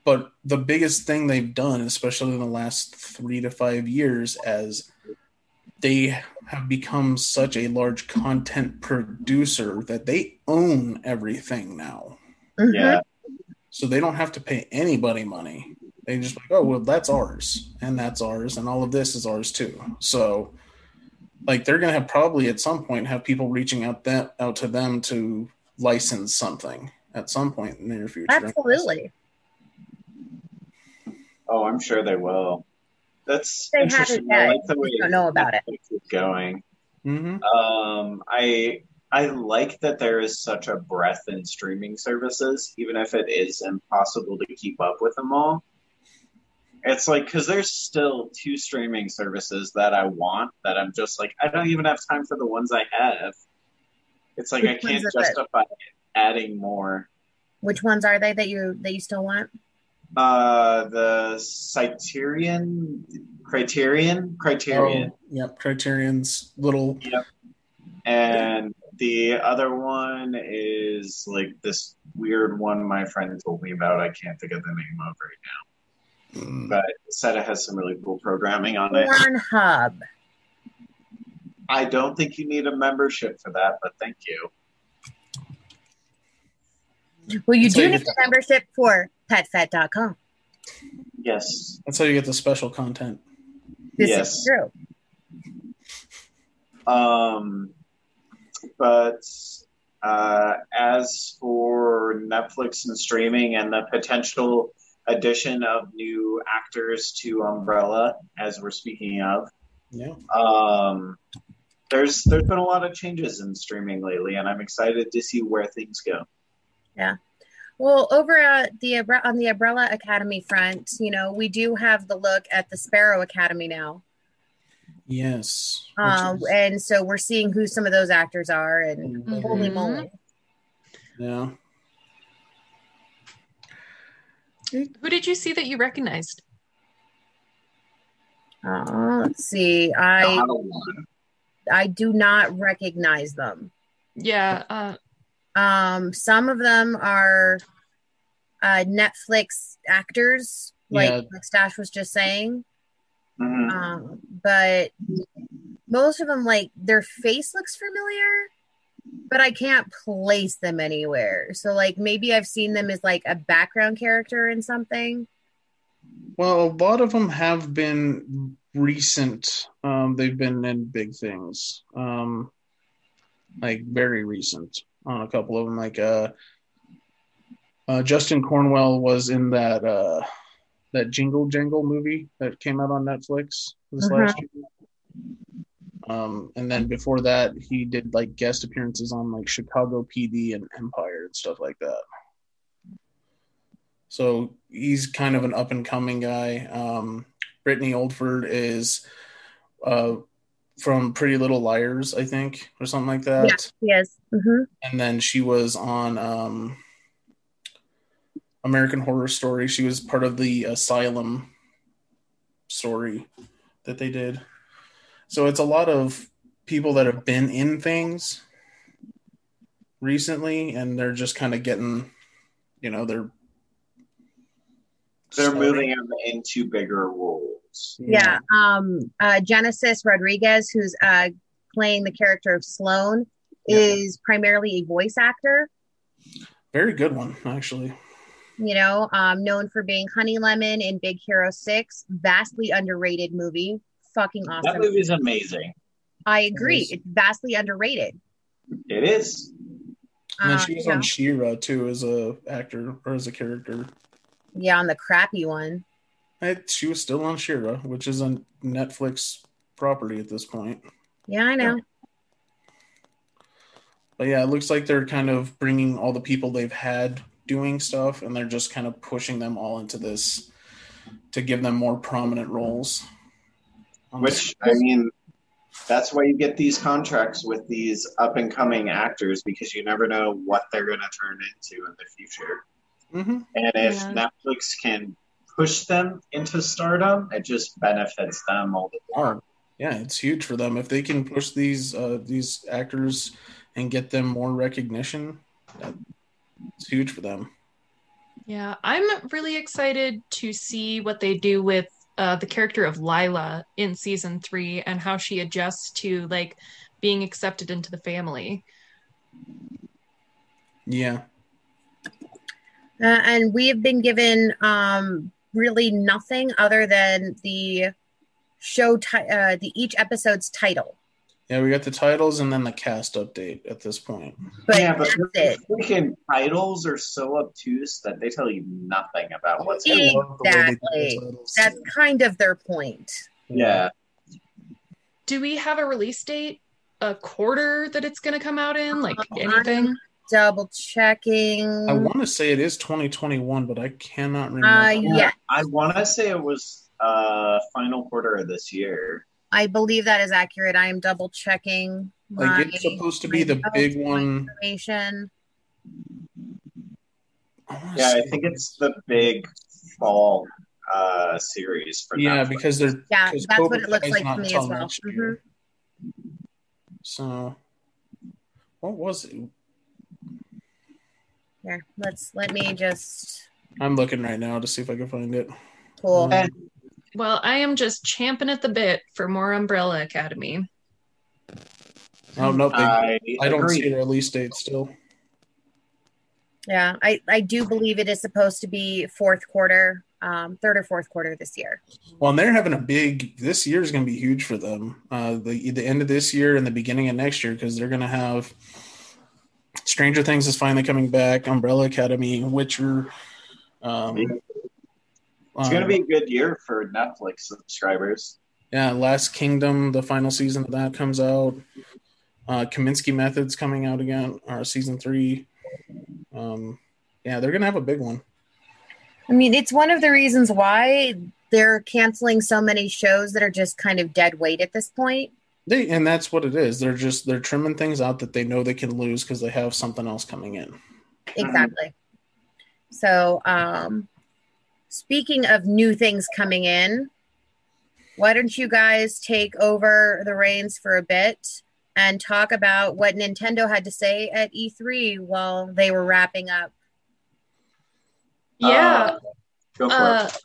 [SPEAKER 5] But the biggest thing they've done, especially in the last three to five years, as they have become such a large content producer that they own everything now.
[SPEAKER 4] Mhm.
[SPEAKER 2] Yeah.
[SPEAKER 5] So they don't have to pay anybody money. They just like, oh well, that's ours, and that's ours, and all of this is ours too. So, like, they're gonna have probably at some point have people reaching out that out to them to license something at some point in the near future.
[SPEAKER 4] Absolutely.
[SPEAKER 2] Oh, I'm sure they will. That's
[SPEAKER 4] They haven't
[SPEAKER 2] interesting. I
[SPEAKER 4] yet.
[SPEAKER 2] like the way
[SPEAKER 4] We don't know about it.
[SPEAKER 2] Netflix is going.
[SPEAKER 5] Mm-hmm.
[SPEAKER 2] Um, I I like that there is such a breadth in streaming services, even if it is impossible to keep up with them all. It's like because there's still two streaming services that I want that I'm just like I don't even have time for the ones I have. It's like I
[SPEAKER 4] Which ones
[SPEAKER 2] can't
[SPEAKER 4] is it?
[SPEAKER 2] justify adding more.
[SPEAKER 4] Which ones are they that you that you still want?
[SPEAKER 2] Uh, the Criterion, Criterion, Criterion.
[SPEAKER 5] Oh, yep. Criterion's little. Yep.
[SPEAKER 2] And the other one is like this weird one my friend told me about. I can't think of the name of right now,
[SPEAKER 5] mm,
[SPEAKER 2] but it said it has some really cool programming on it.
[SPEAKER 4] Pornhub.
[SPEAKER 2] I don't think you need a membership for that, but thank you.
[SPEAKER 4] Well, you
[SPEAKER 5] That's
[SPEAKER 4] do
[SPEAKER 5] you
[SPEAKER 4] need a membership for petfet.com.
[SPEAKER 2] Yes.
[SPEAKER 5] That's how you get the special content.
[SPEAKER 4] This
[SPEAKER 2] Yes.
[SPEAKER 4] is true.
[SPEAKER 2] Um, but uh, as for Netflix and streaming and the potential addition of new actors to Umbrella, as we're speaking of,
[SPEAKER 5] Yeah.
[SPEAKER 2] um, there's there's been a lot of changes in streaming lately, and I'm excited to see where things go. Yeah.
[SPEAKER 4] Well, over at the on the Umbrella Academy front, you know, we do have the look at the Sparrow Academy now,
[SPEAKER 5] Yes. Which
[SPEAKER 4] um,
[SPEAKER 5] is-
[SPEAKER 4] and so we're seeing who some of those actors are, and
[SPEAKER 5] Mhm.
[SPEAKER 4] holy
[SPEAKER 3] Mhm.
[SPEAKER 4] moly,
[SPEAKER 5] yeah.
[SPEAKER 3] Who did you see that you recognized?
[SPEAKER 4] uh, let's see, I
[SPEAKER 2] Not a lot.
[SPEAKER 4] I do not recognize them.
[SPEAKER 3] Yeah. Uh,
[SPEAKER 4] Um, some of them are uh, Netflix actors, like,
[SPEAKER 5] Yeah.
[SPEAKER 4] like Stash was just saying.
[SPEAKER 2] Mhm.
[SPEAKER 4] Um, but most of them, like their face looks familiar, but I can't place them anywhere. So, like, maybe I've seen them as like a background character in something.
[SPEAKER 5] Well, a lot of them have been recent. Um, they've been in big things, um, like very recent on a couple of them. Like uh, uh, Justin Cornwell was in that uh, that Jingle Jangle movie that came out on Netflix this
[SPEAKER 4] Mhm.
[SPEAKER 5] last year. Um, and then before that, he did like guest appearances on like Chicago PD and Empire and stuff like that. So he's kind of an up and coming guy. Um, Britne Oldford is uh, from Pretty Little Liars, I think, or something like that.
[SPEAKER 4] Yeah, yes. hmm
[SPEAKER 5] And then she was on um, American Horror Story. She was part of the Asylum story that they did. So it's a lot of people that have been in things recently, and they're just kind of getting, you know, they're
[SPEAKER 2] They're
[SPEAKER 5] starting-
[SPEAKER 2] moving them into bigger roles.
[SPEAKER 4] Yeah. Um, uh, Genesis Rodriguez, who's uh, playing the character of Sloane,
[SPEAKER 5] Yeah.
[SPEAKER 4] is primarily a voice actor.
[SPEAKER 5] very good one actually.
[SPEAKER 4] You know, um, known for being Honey Lemon in Big Hero Six, vastly underrated movie. Fucking awesome.
[SPEAKER 2] That
[SPEAKER 4] awesome.
[SPEAKER 2] movie's amazing.
[SPEAKER 4] I agree.
[SPEAKER 5] Yes.
[SPEAKER 4] It's vastly underrated.
[SPEAKER 2] It is.
[SPEAKER 5] And then
[SPEAKER 4] Uh,
[SPEAKER 5] she was
[SPEAKER 4] yeah.
[SPEAKER 5] on She-Ra too as a actor or as a character.
[SPEAKER 4] yeah, on the crappy one.
[SPEAKER 5] I, she was still on She-Ra, which is a Netflix property at this point.
[SPEAKER 4] Yeah, I know.
[SPEAKER 5] But yeah, it looks like they're kind of bringing all the people they've had doing stuff, and they're just kind of pushing them all into this to give them more prominent roles. On
[SPEAKER 2] Which I mean, that's why you get these contracts with these up and coming actors because you never know what they're going to turn into in the future.
[SPEAKER 5] Mhm.
[SPEAKER 2] And if
[SPEAKER 3] Yeah.
[SPEAKER 2] Netflix can push them into stardom, it just benefits them all the
[SPEAKER 5] Oh, yeah, it's huge for them if they can push these uh, these actors and get them more recognition. That, it's huge for them.
[SPEAKER 3] Yeah, I'm really excited to see what they do with uh, the character of Lila in season three and how she adjusts to like being accepted into the family.
[SPEAKER 5] Yeah,
[SPEAKER 4] Uh, and we have been given um, really nothing other than the show, ti- uh, the each episode's title.
[SPEAKER 5] Yeah, we got the titles and then the cast update at this point.
[SPEAKER 4] But
[SPEAKER 2] yeah, but
[SPEAKER 4] that's it.
[SPEAKER 2] the freaking titles are so obtuse that they tell you nothing about what's going on.
[SPEAKER 5] love the way they do the
[SPEAKER 4] Exactly.
[SPEAKER 5] titles.
[SPEAKER 4] That's kind of their point.
[SPEAKER 2] Yeah.
[SPEAKER 3] Do we have a release date? A quarter that it's going to come out in? Like
[SPEAKER 4] Um,
[SPEAKER 3] anything?
[SPEAKER 4] Double checking.
[SPEAKER 5] I want to say it is 2021, but I cannot remember.
[SPEAKER 4] Uh, yeah,
[SPEAKER 2] I want to say it was uh final quarter of this year.
[SPEAKER 4] I believe that is accurate. I am double checking.
[SPEAKER 5] like
[SPEAKER 4] my-
[SPEAKER 5] it's supposed to be the big one.
[SPEAKER 4] Information.
[SPEAKER 5] I wanna
[SPEAKER 2] Yeah, I think it's the big fall uh series for
[SPEAKER 5] yeah,
[SPEAKER 2] Netflix.
[SPEAKER 5] because they're
[SPEAKER 4] Yeah,
[SPEAKER 5] 'cause
[SPEAKER 4] that's what it looks like
[SPEAKER 5] not
[SPEAKER 4] to me as well.
[SPEAKER 5] next
[SPEAKER 4] Mhm.
[SPEAKER 5] So, what was it?
[SPEAKER 4] Here, let's let me just
[SPEAKER 5] I'm looking right now to see if I can find it.
[SPEAKER 4] pull.
[SPEAKER 2] And
[SPEAKER 3] Well, I am just champing at the bit for more Umbrella Academy.
[SPEAKER 5] Oh no, they,
[SPEAKER 2] I,
[SPEAKER 5] I don't
[SPEAKER 2] agree.
[SPEAKER 5] see a release date still.
[SPEAKER 4] Yeah, I I do believe it is supposed to be fourth quarter, um, third or fourth quarter this year.
[SPEAKER 5] Well, and they're having a big. This year is going to be huge for them. Uh, the the end of this year and the beginning of next year because they're going to have Stranger Things is finally coming back. Umbrella Academy, Witcher. Um,
[SPEAKER 2] It's going to be a good year for Netflix subscribers.
[SPEAKER 5] yeah. Last Kingdom, the final season of that comes out. Uh, Kominsky Methods coming out again, or season three. Um, yeah, they're going to have a big one.
[SPEAKER 4] I mean, it's one of the reasons why they're canceling so many shows that are just kind of dead weight at this point.
[SPEAKER 5] They and that's what it is. They're just they're trimming things out that they know they can lose because they have something else coming in.
[SPEAKER 4] Exactly. So, um, speaking of new things coming in, why don't you guys take over the reins for a bit and talk about what Nintendo had to say at E3 while they were wrapping up?
[SPEAKER 3] Yeah.
[SPEAKER 2] Uh, go for
[SPEAKER 3] Uh,
[SPEAKER 2] it.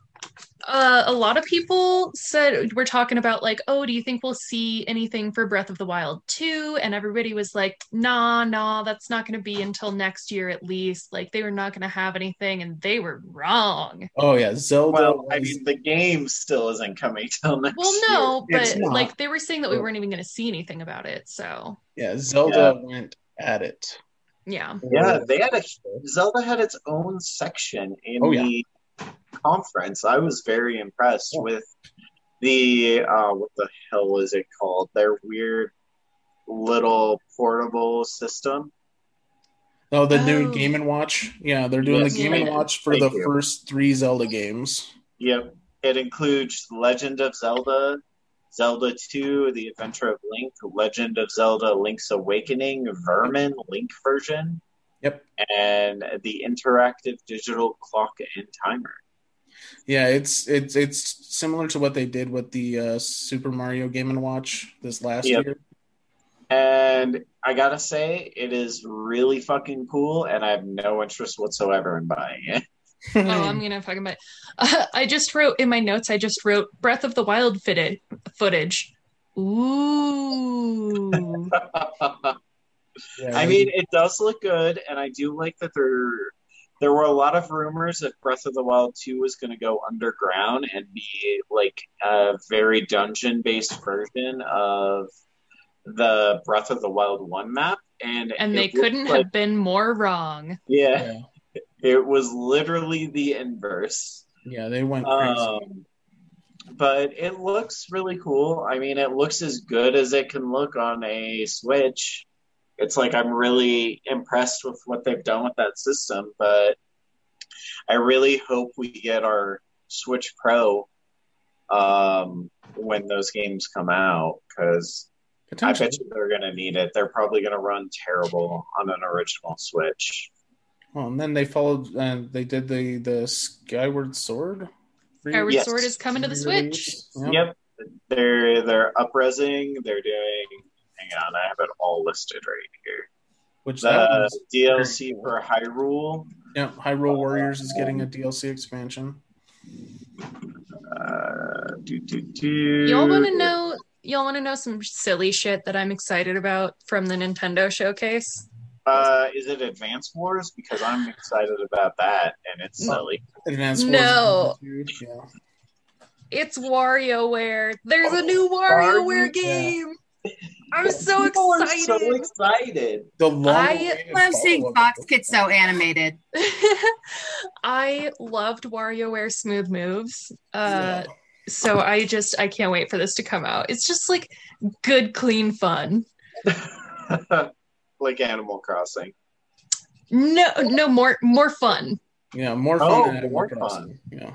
[SPEAKER 3] Uh, a lot of people said we're talking about like, oh, do you think we'll see anything for Breath of the Wild 2? And everybody was like, nah, nah, that's not going to be until next year at least. Like they were not going to have anything, and they were wrong.
[SPEAKER 5] Oh yeah, Zelda.
[SPEAKER 2] Well, I mean, the game still isn't coming till next
[SPEAKER 3] Well, no,
[SPEAKER 2] year.
[SPEAKER 3] But like they were saying that we weren't even going to see anything about it. So
[SPEAKER 5] yeah, Zelda went at it.
[SPEAKER 3] yeah,
[SPEAKER 2] Yeah, they had a Zelda had its own section in
[SPEAKER 5] Oh, yeah.
[SPEAKER 2] the conference. I was very impressed
[SPEAKER 5] Yeah.
[SPEAKER 2] with the uh, what the hell is it called? Their weird little portable system.
[SPEAKER 5] Oh, the
[SPEAKER 3] Oh.
[SPEAKER 5] new Game and Watch. Yeah, they're doing
[SPEAKER 2] Yes,
[SPEAKER 5] the Game and. Watch for
[SPEAKER 2] Thank
[SPEAKER 5] the
[SPEAKER 2] you.
[SPEAKER 5] first three Zelda games.
[SPEAKER 2] Yep. It includes Legend of Zelda, Zelda 2, The Adventure of Link, Legend of Zelda Link's Awakening, Vermin Link version,
[SPEAKER 5] Yep.
[SPEAKER 2] and the interactive digital clock and timer.
[SPEAKER 5] Yeah, it's it's it's similar to what they did with the uh, Super Mario Game and Watch this last
[SPEAKER 2] Yep.
[SPEAKER 5] year.
[SPEAKER 2] And I gotta say, it is really fucking cool, and I have no interest whatsoever in buying it.
[SPEAKER 3] Oh, I'm gonna fucking buy. Uh, I just wrote in my notes. I just wrote Breath of the Wild footage. Footage. Ooh.
[SPEAKER 5] Yeah,
[SPEAKER 2] I mean, it does look good, and I do like that there. There were a lot of rumors that Breath of the Wild 2 was going to go underground and be like a very dungeon based version of the Breath of the Wild 1 map. And,
[SPEAKER 3] and they couldn't
[SPEAKER 2] like-
[SPEAKER 3] have been more wrong.
[SPEAKER 2] Yeah,
[SPEAKER 5] yeah,
[SPEAKER 2] it was literally the inverse.
[SPEAKER 5] yeah, they went crazy.
[SPEAKER 2] Um, but it looks really cool. I mean, it looks as good as it can look on a Switch. It's like I'm really impressed with what they've done with that system, but I really hope we get our Switch Pro um, when those games come out because I
[SPEAKER 5] Potentially.
[SPEAKER 2] bet you they're going to need it. They're probably going to run terrible on an original Switch.
[SPEAKER 5] Well, and then they followed. Uh, they did the the Skyward Sword.
[SPEAKER 3] Skyward
[SPEAKER 2] Yes.
[SPEAKER 3] Sword is coming to the Switch.
[SPEAKER 5] Yep.
[SPEAKER 2] Yep. They're they're upresing. They're doing. Hang on, I have it all listed right here.
[SPEAKER 5] Which that
[SPEAKER 2] The DLC
[SPEAKER 5] very cool.
[SPEAKER 2] for Hyrule.
[SPEAKER 5] yeah, Hyrule Warriors is getting a DLC expansion.
[SPEAKER 2] Uh, do, do, do.
[SPEAKER 3] Y'all want to know? Y'all want to know some silly shit that I'm excited about from the Nintendo showcase?
[SPEAKER 2] Uh, is it Advance Wars? Because I'm excited about that, and it's
[SPEAKER 5] No.
[SPEAKER 2] silly.
[SPEAKER 5] Advanced
[SPEAKER 3] No.
[SPEAKER 5] Wars. Yeah.
[SPEAKER 3] It's WarioWare. There's a new WarioWare game. I'm so
[SPEAKER 2] People are
[SPEAKER 3] excited.
[SPEAKER 2] so excited.
[SPEAKER 5] The long
[SPEAKER 3] I
[SPEAKER 4] love seeing Fox get so animated.
[SPEAKER 3] I loved WarioWare Smooth Moves. Uh,
[SPEAKER 5] Yeah.
[SPEAKER 3] So I just I can't wait for this to come out. It's just like good, clean fun.
[SPEAKER 2] like Animal Crossing.
[SPEAKER 3] No, no more more fun.
[SPEAKER 5] Yeah, more fun.
[SPEAKER 2] Oh,
[SPEAKER 5] than
[SPEAKER 2] more
[SPEAKER 5] Crossing. Yeah.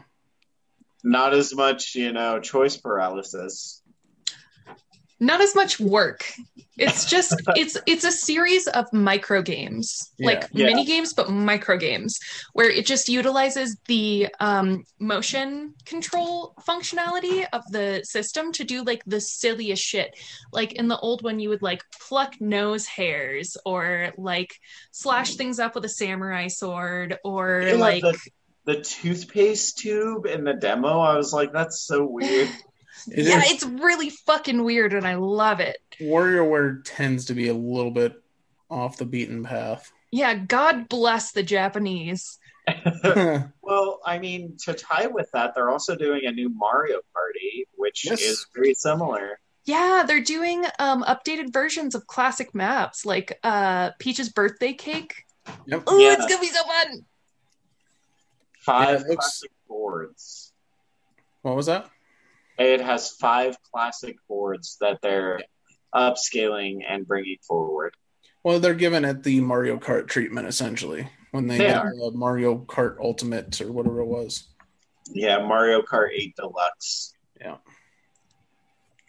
[SPEAKER 2] Not as much, you know, choice paralysis.
[SPEAKER 3] Not as much work. It's just it's it's a series of micro games, like
[SPEAKER 2] Yeah.
[SPEAKER 3] mini games, but micro games, where it just utilizes the um, motion control functionality of the system to do like the silliest shit. Like in the old one, you would like pluck nose hairs or like slash things up with a samurai sword or
[SPEAKER 2] Yeah,
[SPEAKER 3] like
[SPEAKER 2] the, the toothpaste tube in the demo, I was like, that's so weird.
[SPEAKER 5] It
[SPEAKER 3] yeah,
[SPEAKER 5] is-
[SPEAKER 3] it's really fucking weird and I love it.
[SPEAKER 5] WarioWare tends to be a little bit off the beaten path.
[SPEAKER 3] Yeah, God bless the Japanese.
[SPEAKER 2] well, I mean, to tie with that, they're also doing a new Mario Party, which
[SPEAKER 5] Yes.
[SPEAKER 2] is very similar.
[SPEAKER 3] Yeah, they're doing um updated versions of classic maps like uh Peach's birthday cake.
[SPEAKER 5] Yep.
[SPEAKER 3] Oh,
[SPEAKER 2] Yeah.
[SPEAKER 3] it's gonna be so fun.
[SPEAKER 2] Five
[SPEAKER 5] Yeah, looks-
[SPEAKER 2] classic boards.
[SPEAKER 5] What was that?
[SPEAKER 2] It has five classic boards that they're upscaling and bringing forward.
[SPEAKER 5] Well, they're giving it the Mario Kart treatment essentially when they
[SPEAKER 2] They
[SPEAKER 5] the Mario Kart Ultimate or whatever it was.
[SPEAKER 2] Yeah, Mario Kart 8 Deluxe.
[SPEAKER 5] Yeah.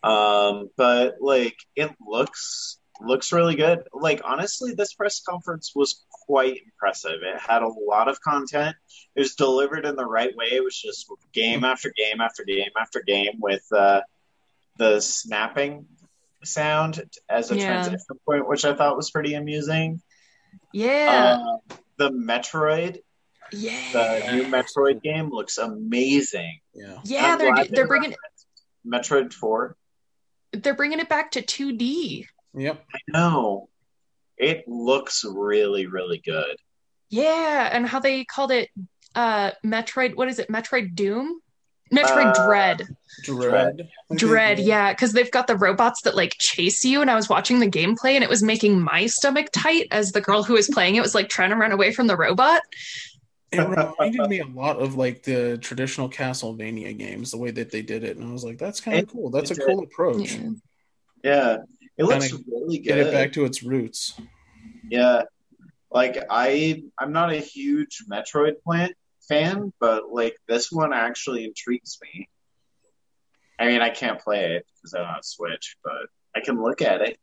[SPEAKER 2] Um, but like it looks looks really good. Like honestly, this press conference was quite impressive. It had a lot of content. It was delivered in the right way. It was just game after game after game after game with uh, the snapping sound as a
[SPEAKER 3] Yeah.
[SPEAKER 2] transition point, which I thought was pretty amusing.
[SPEAKER 3] Yeah.
[SPEAKER 2] Uh, the Metroid,
[SPEAKER 3] Yeah.
[SPEAKER 2] the new Metroid game looks amazing.
[SPEAKER 5] Yeah.
[SPEAKER 3] Yeah,
[SPEAKER 2] I'm
[SPEAKER 3] they're they're bringing
[SPEAKER 2] Metroid 4.
[SPEAKER 3] they're bringing it back to 2D.
[SPEAKER 5] Yep.
[SPEAKER 2] No, it looks really, really good.
[SPEAKER 3] Yeah, and how they called it uh Metroid what is it? Metroid Doom? Metroid
[SPEAKER 2] Uh,
[SPEAKER 3] Dread.
[SPEAKER 5] Dread.
[SPEAKER 3] Dread, yeah, because they've got the robots that like chase you, and I was watching the gameplay, and it was making my stomach tight as the girl who was playing it was like trying to run away from the robot.
[SPEAKER 5] it reminded me a lot of like the traditional Castlevania games, the way that they did it, and I was like, that's kind of cool. That's a
[SPEAKER 2] it
[SPEAKER 5] cool approach.
[SPEAKER 3] Yeah.
[SPEAKER 2] Yeah, it looks really good.
[SPEAKER 5] Get it back to its roots.
[SPEAKER 2] Yeah, like I, I'm not a huge Metroid plant fan, but like this one actually intrigues me. I mean, I can't play it because I don't have Switch, but I can look at it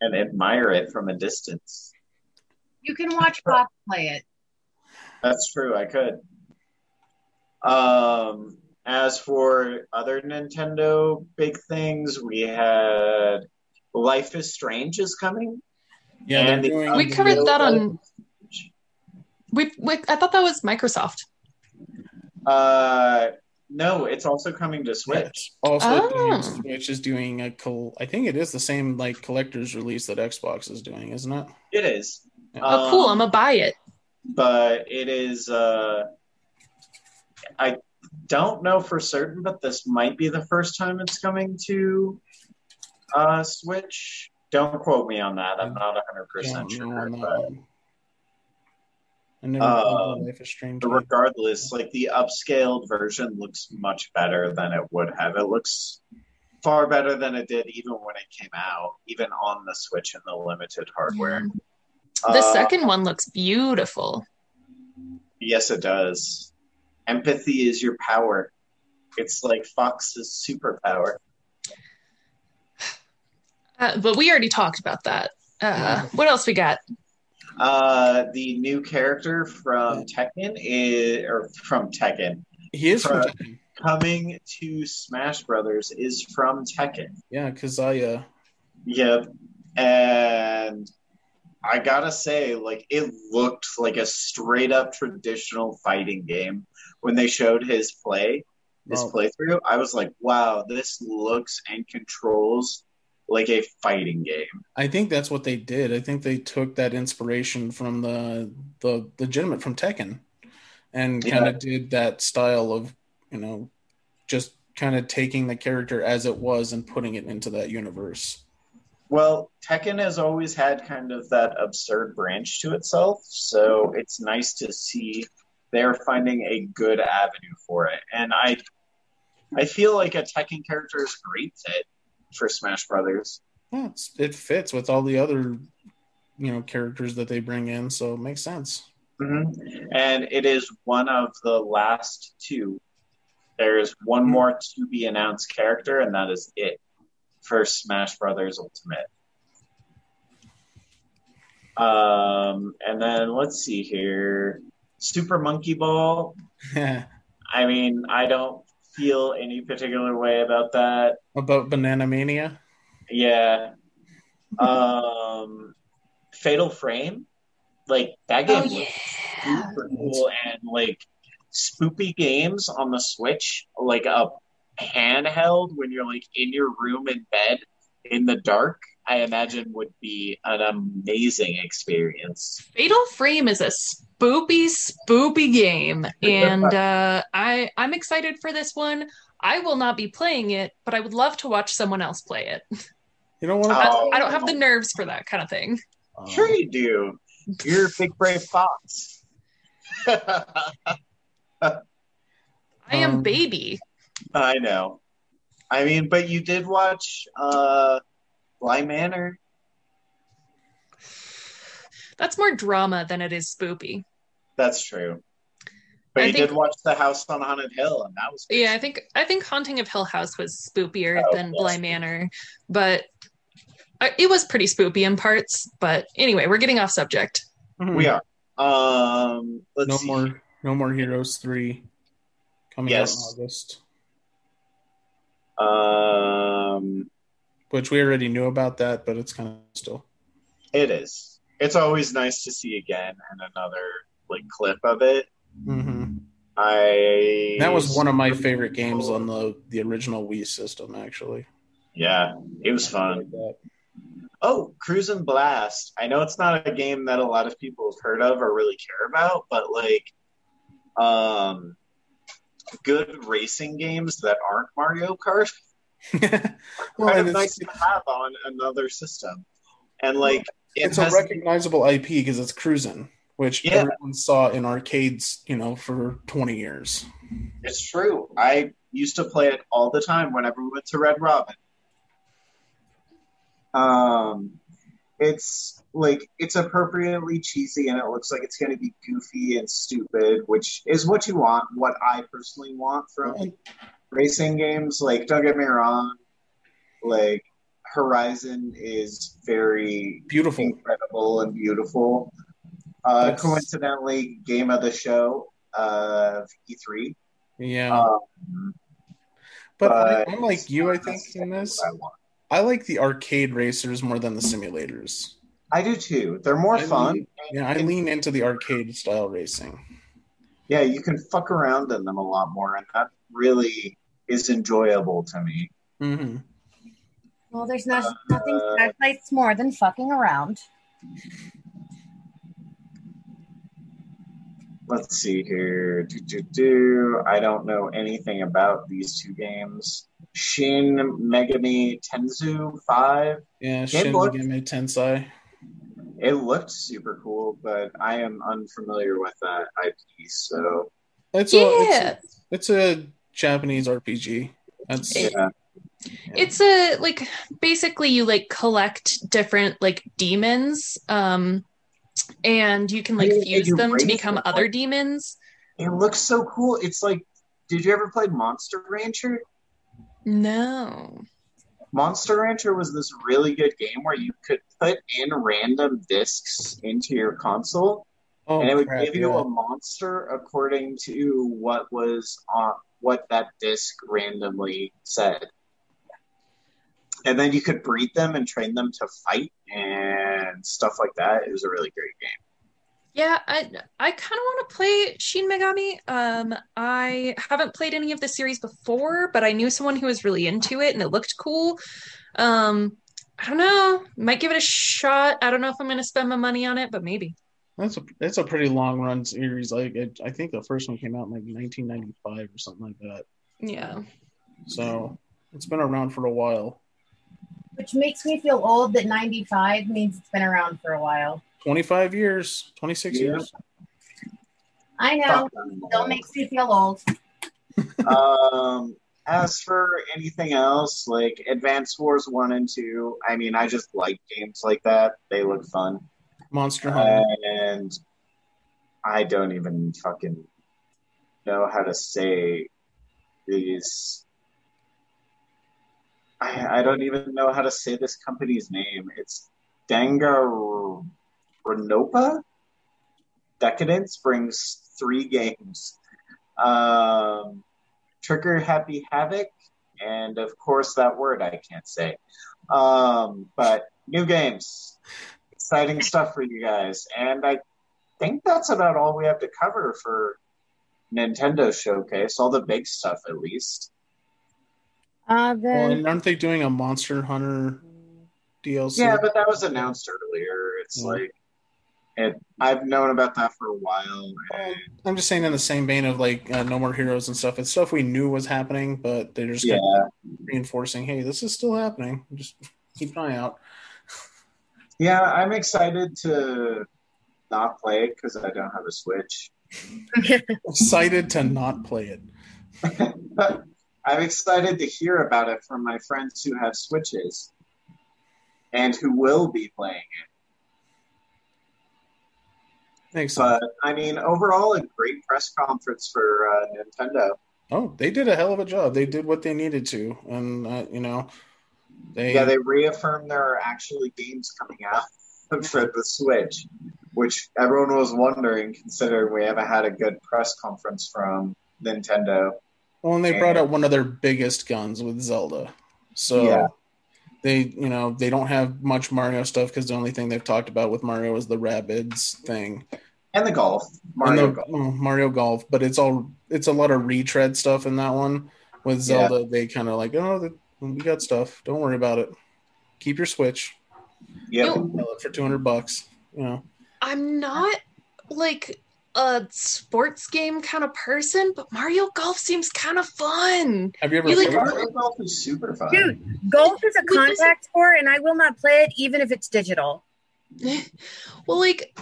[SPEAKER 2] and admire it from a distance.
[SPEAKER 4] You can watch Pop play it.
[SPEAKER 2] That's true. I could. Um, as for other Nintendo big things, we had Life is Strange is coming.
[SPEAKER 5] Yeah,
[SPEAKER 2] And
[SPEAKER 5] they're
[SPEAKER 2] the-
[SPEAKER 5] doing.
[SPEAKER 3] We covered that on. We, we I thought that was Microsoft.
[SPEAKER 2] Uh, no, it's also coming to Switch.
[SPEAKER 5] Also,
[SPEAKER 3] Oh.
[SPEAKER 5] Switch is doing a col- I think it is the same like collector's release that Xbox is doing, isn't it?
[SPEAKER 2] It is.
[SPEAKER 3] Oh, cool!
[SPEAKER 2] Um,
[SPEAKER 3] I'm gonna buy it.
[SPEAKER 2] but it is uh I don't know for certain, but this might be the first time it's coming to uh Switch. Don't quote me on that. I'm not hundred percent
[SPEAKER 5] Don't
[SPEAKER 2] sure. But
[SPEAKER 5] one. I never
[SPEAKER 2] Uh,
[SPEAKER 5] Life is Strange.
[SPEAKER 2] but regardless, like the upscaled version looks much better than it would have. It looks far better than it did even when it came out, even on the Switch and the limited hardware.
[SPEAKER 3] The
[SPEAKER 2] Uh,
[SPEAKER 3] second one looks beautiful.
[SPEAKER 2] Yes, it does. Empathy is your power. It's like Fox's superpower.
[SPEAKER 3] Uh, but we already talked about that. Uh, what else we got?
[SPEAKER 2] Uh, the new character from Tekken is, or from Tekken,
[SPEAKER 5] he is from
[SPEAKER 2] uh,
[SPEAKER 5] Tekken.
[SPEAKER 2] coming to Smash Brothers is from Tekken.
[SPEAKER 5] Yeah, Kazuya.
[SPEAKER 2] Yep. And I gotta say, like, it looked like a straight up traditional fighting game when they showed his play, his
[SPEAKER 5] Oh.
[SPEAKER 2] playthrough. I was like, wow, this looks and controls like a fighting game.
[SPEAKER 5] I think that's what they did. I think they took that inspiration from the the legitimate from Tekken, and
[SPEAKER 2] Yeah.
[SPEAKER 5] kind of did that style of you know, just kind of taking the character as it was and putting it into that universe.
[SPEAKER 2] Well, Tekken has always had kind of that absurd branch to itself, so it's nice to see they're finding a good avenue for it. And I I feel like a Tekken character is great fit for Smash Brothers.
[SPEAKER 5] Yeah, it fits with all the other you know characters that they bring in, so it makes sense.
[SPEAKER 2] hmm And it is one of the last two. There's one more to be announced character, and that is it for Smash Brothers Ultimate. Um, and then let's see here. Super Monkey Ball. I mean, I don't feel any particular way about that.
[SPEAKER 5] About Banana Mania.
[SPEAKER 2] Yeah. Um, Fatal Frame. Like that game
[SPEAKER 3] Oh
[SPEAKER 2] looks
[SPEAKER 3] yeah.
[SPEAKER 2] super cool and like spoopy games on the Switch, like a handheld when you're like in your room in bed in the dark, I imagine would be an amazing experience.
[SPEAKER 3] Fatal Frame is a spoopy, spoopy game, and uh, I I'm excited for this one. I will not be playing it, but I would love to watch someone else play it.
[SPEAKER 5] You don't want to.
[SPEAKER 2] Oh.
[SPEAKER 3] I don't have the nerves for that kind of thing.
[SPEAKER 2] Sure you do. You're a big brave fox.
[SPEAKER 3] I am
[SPEAKER 5] Um,
[SPEAKER 3] baby.
[SPEAKER 2] I know. I mean, but you did watch uh Bly Manor.
[SPEAKER 3] That's more drama than it is spoopy.
[SPEAKER 2] That's true. But
[SPEAKER 3] I
[SPEAKER 2] you
[SPEAKER 3] think-
[SPEAKER 2] did watch The House on Haunted Hill, and that was
[SPEAKER 3] Yeah, I think I think Haunting of Hill House was spoopier
[SPEAKER 2] Oh,
[SPEAKER 3] than
[SPEAKER 2] yes.
[SPEAKER 3] Bly Manor, but I, it was pretty spoopy in parts. But anyway, we're getting off subject.
[SPEAKER 2] we are. Um, let's
[SPEAKER 5] no
[SPEAKER 2] see.
[SPEAKER 5] more. No more Heroes three coming
[SPEAKER 2] Yes.
[SPEAKER 5] out in August,
[SPEAKER 2] Um,
[SPEAKER 5] which we already knew about that, but it's kind of still.
[SPEAKER 2] it is. It's always nice to see again and another like clip of it.
[SPEAKER 5] Mm-hmm.
[SPEAKER 2] I
[SPEAKER 5] That was one of my favorite games on the the original Wii system, actually.
[SPEAKER 2] Yeah, it was fun. Oh, Cruis'n Blast. I know it's not a game that a lot of people have heard of or really care about, but like um good racing games that aren't Mario Kart
[SPEAKER 5] well,
[SPEAKER 2] kind of nice to have on another system. And like it
[SPEAKER 5] it's a recognizable IP because it's Cruis'n. which
[SPEAKER 2] Yeah.
[SPEAKER 5] everyone saw in arcades, you know, for 20 years.
[SPEAKER 2] It's true. I used to play it all the time whenever we went to Red Robin. Um, it's like it's appropriately cheesy and it looks like it's going to be goofy and stupid, which is what you want. What I personally want from racing games. Like, don't get me wrong. Like, Horizon is very
[SPEAKER 5] Beautiful.
[SPEAKER 2] incredible and beautiful. Uh,
[SPEAKER 5] That's-
[SPEAKER 2] coincidentally, game of the show of E3.
[SPEAKER 5] Yeah.
[SPEAKER 2] Um,
[SPEAKER 5] but
[SPEAKER 2] but
[SPEAKER 5] I'm like you, I think, in this.
[SPEAKER 2] I.
[SPEAKER 5] I like the arcade racers more than the simulators.
[SPEAKER 2] I do too. They're more
[SPEAKER 5] I
[SPEAKER 2] fun.
[SPEAKER 5] lean- yeah, I lean into the arcade style racing.
[SPEAKER 2] Yeah, you can fuck around in them a lot more, and that really is enjoyable to me.
[SPEAKER 5] hmm
[SPEAKER 4] Well, there's no, uh, nothing uh, excites more than fucking around.
[SPEAKER 2] Let's see here. Do, do, do. I don't know anything about these two games. Shin Megami Tensei 5.
[SPEAKER 5] Yeah,
[SPEAKER 2] Game
[SPEAKER 5] Shin
[SPEAKER 2] Boy.
[SPEAKER 5] Megami Tensei.
[SPEAKER 2] It looked super cool, but I am unfamiliar with that IP, so
[SPEAKER 5] It's a, it's
[SPEAKER 3] Yeah.
[SPEAKER 5] a it's a Japanese RPG. That's
[SPEAKER 2] yeah.
[SPEAKER 3] It's a like basically you like collect different like demons, um, and you can like
[SPEAKER 2] Yeah,
[SPEAKER 3] fuse
[SPEAKER 2] you
[SPEAKER 3] them to become
[SPEAKER 2] them,
[SPEAKER 3] other demons.
[SPEAKER 2] It looks so cool. It's like, did you ever play Monster Rancher?
[SPEAKER 3] No.
[SPEAKER 2] Monster Rancher was this really good game where you could put in random discs into your console,
[SPEAKER 5] oh
[SPEAKER 2] and it would
[SPEAKER 5] crap,
[SPEAKER 2] give you
[SPEAKER 5] yeah.
[SPEAKER 2] a monster according to what was on what that disc randomly said. And then you could breed them and train them to fight and stuff like that. It was a really great game.
[SPEAKER 3] Yeah, I I kind of want to play Shin Megami. Um, I haven't played any of the series before, but I knew someone who was really into it, and it looked cool. Um, I don't know. Might give it a shot. I don't know if I'm going to spend my money on it, but maybe.
[SPEAKER 5] That's a that's a pretty long run series. Like it, I think the first one came out in like 1995 or something like that.
[SPEAKER 3] Yeah.
[SPEAKER 5] So it's been around for a while.
[SPEAKER 4] Which makes me feel old that 95 means it's been around for a while.
[SPEAKER 5] 25 years, 26
[SPEAKER 2] Yeah.
[SPEAKER 5] years.
[SPEAKER 4] I know. Still makes me feel old.
[SPEAKER 2] um, as for anything else, like Advance Wars 1 and 2, I mean, I just like games like that. They look fun.
[SPEAKER 5] Monster Hunter.
[SPEAKER 2] And I don't even fucking know how to say these. I, I don't even know how to say this company's name. It's Danganronpa? Decadence brings three games. Um, Trigger Happy Havoc, and of course that word I can't say. Um, but new games, exciting stuff for you guys, and I think that's about all we have to cover for Nintendo Showcase. All the big stuff, at least.
[SPEAKER 4] Uh,
[SPEAKER 5] well,
[SPEAKER 4] then
[SPEAKER 5] and aren't they doing a Monster Hunter DLC?
[SPEAKER 2] Yeah, but that was announced earlier. It's
[SPEAKER 5] Yeah.
[SPEAKER 2] like, it, I've known about that for a while.
[SPEAKER 5] Well, I'm just saying in the same vein of like uh, No More Heroes and stuff. It's stuff we knew was happening, but they're just
[SPEAKER 2] Yeah,
[SPEAKER 5] reinforcing, hey, this is still happening. Just keep an eye out.
[SPEAKER 2] yeah, I'm excited to not play it because I don't have a Switch.
[SPEAKER 5] Excited to not play it.
[SPEAKER 2] I'm excited to hear about it from my friends who have Switches and who will be playing it.
[SPEAKER 5] Thanks.
[SPEAKER 2] But I mean, overall, a great press conference for uh, Nintendo.
[SPEAKER 5] Oh, they did a hell of a job. They did what they needed to, and uh, you know, they
[SPEAKER 2] Yeah, they reaffirmed there are actually games coming out for the Switch, which everyone was wondering, considering we haven't had a good press conference from Nintendo.
[SPEAKER 5] Well, and they brought out one of their biggest guns with Zelda. So
[SPEAKER 2] Yeah.
[SPEAKER 5] they, you know, they don't have much Mario stuff because the only thing they've talked about with Mario is the Rabbids thing.
[SPEAKER 2] And the golf, Mario
[SPEAKER 5] and the,
[SPEAKER 2] Golf.
[SPEAKER 5] oh, Mario Golf, but it's all it's a lot of retread stuff in that one. With
[SPEAKER 2] Yeah.
[SPEAKER 5] Zelda, they kind of like, oh, the, we got stuff. Don't worry about it. Keep your Switch.
[SPEAKER 2] Yeah,
[SPEAKER 3] You-
[SPEAKER 5] Sell it for two hundred bucks. You know,
[SPEAKER 3] I'm not like a sports game kind of person, but Mario Golf seems kind of fun.
[SPEAKER 5] have you ever
[SPEAKER 3] You like-
[SPEAKER 5] played?
[SPEAKER 2] Mario Golf is super fun.
[SPEAKER 4] Dude, golf is a contact sport, and I will not play it even if it's digital.
[SPEAKER 3] well, like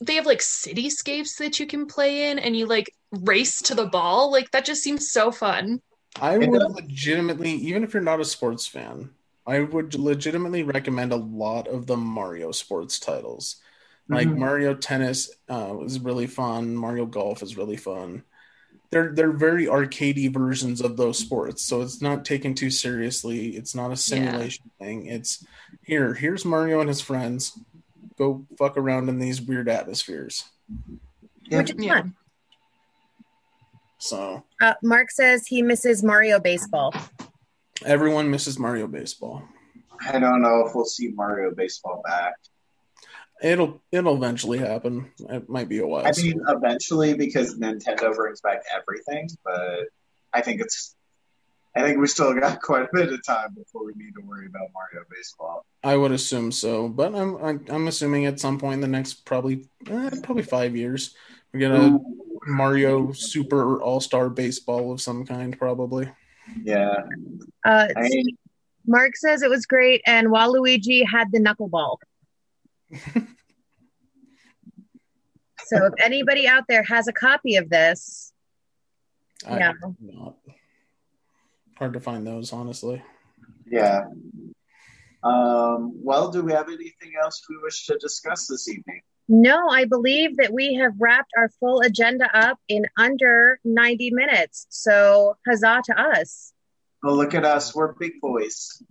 [SPEAKER 3] they have like cityscapes that you can play in and you like race to the ball. Like that just seems so fun.
[SPEAKER 5] I would legitimately, even if you're not a sports fan, I would legitimately recommend a lot of the Mario sports titles. Like
[SPEAKER 2] Mhm.
[SPEAKER 5] Mario Tennis uh, is really fun. Mario Golf is really fun. They're they're very arcadey versions of those sports, so it's not taken too seriously. It's not a simulation thing. It's here. Here's Mario and his friends. Go fuck around in these weird atmospheres.
[SPEAKER 4] Which is
[SPEAKER 3] Yeah.
[SPEAKER 4] fun.
[SPEAKER 5] So
[SPEAKER 4] Uh, Mark says he misses Mario baseball.
[SPEAKER 5] everyone misses Mario baseball.
[SPEAKER 2] I don't know if we'll see Mario baseball back.
[SPEAKER 5] It'll it'll eventually happen. It might be a while.
[SPEAKER 2] I mean, eventually because Nintendo brings back everything, but I think it's. I think we still got quite a bit of time before we need to worry about Mario baseball.
[SPEAKER 5] I would assume so, but I'm I'm, I'm assuming at some point in the next probably eh, probably five years we get a Mario Super All Star Baseball of some kind, probably.
[SPEAKER 2] Yeah,
[SPEAKER 4] Uh,
[SPEAKER 2] I
[SPEAKER 4] Mark says it was great, and Waluigi had the knuckleball. so if anybody out there has a copy of this,
[SPEAKER 5] I
[SPEAKER 4] Yeah.
[SPEAKER 5] not. Hard to find those, honestly.
[SPEAKER 2] yeah. Um, well, do we have anything else we wish to discuss this evening?
[SPEAKER 4] no, I believe that we have wrapped our full agenda up in under 90 minutes. So huzzah to us
[SPEAKER 2] Oh, look at us. We're big boys.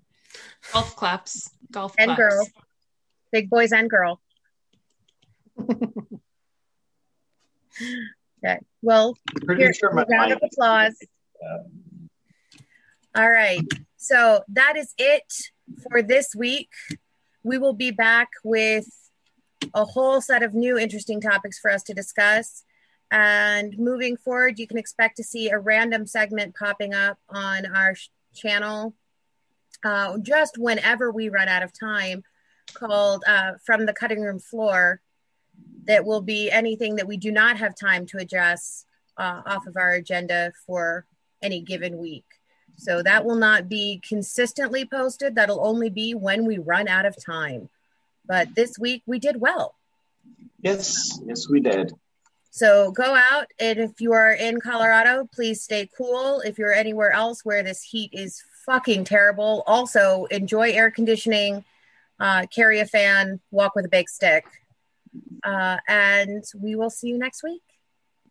[SPEAKER 3] Golf claps. Golf
[SPEAKER 4] and
[SPEAKER 3] claps.
[SPEAKER 4] girl, big boys and girl. okay, well,
[SPEAKER 2] Pretty
[SPEAKER 4] Here,
[SPEAKER 2] sure
[SPEAKER 4] a round
[SPEAKER 2] mic
[SPEAKER 4] of applause. All right. So that is it for this week. We will be back with a whole set of new interesting topics for us to discuss. And moving forward, you can expect to see a random segment popping up on our sh- channel uh, just whenever we run out of time called uh, From the Cutting Room Floor. That will be anything that we do not have time to address uh, off of our agenda for any given week. So that will not be consistently posted. That'll only be when we run out of time. But this week we did well.
[SPEAKER 2] Yes, yes, we did.
[SPEAKER 4] So go out, and if you are in Colorado, please stay cool. If you're anywhere else where this heat is fucking terrible, also enjoy air conditioning, uh, carry a fan, walk with a big stick. Uh, and we will see you next week.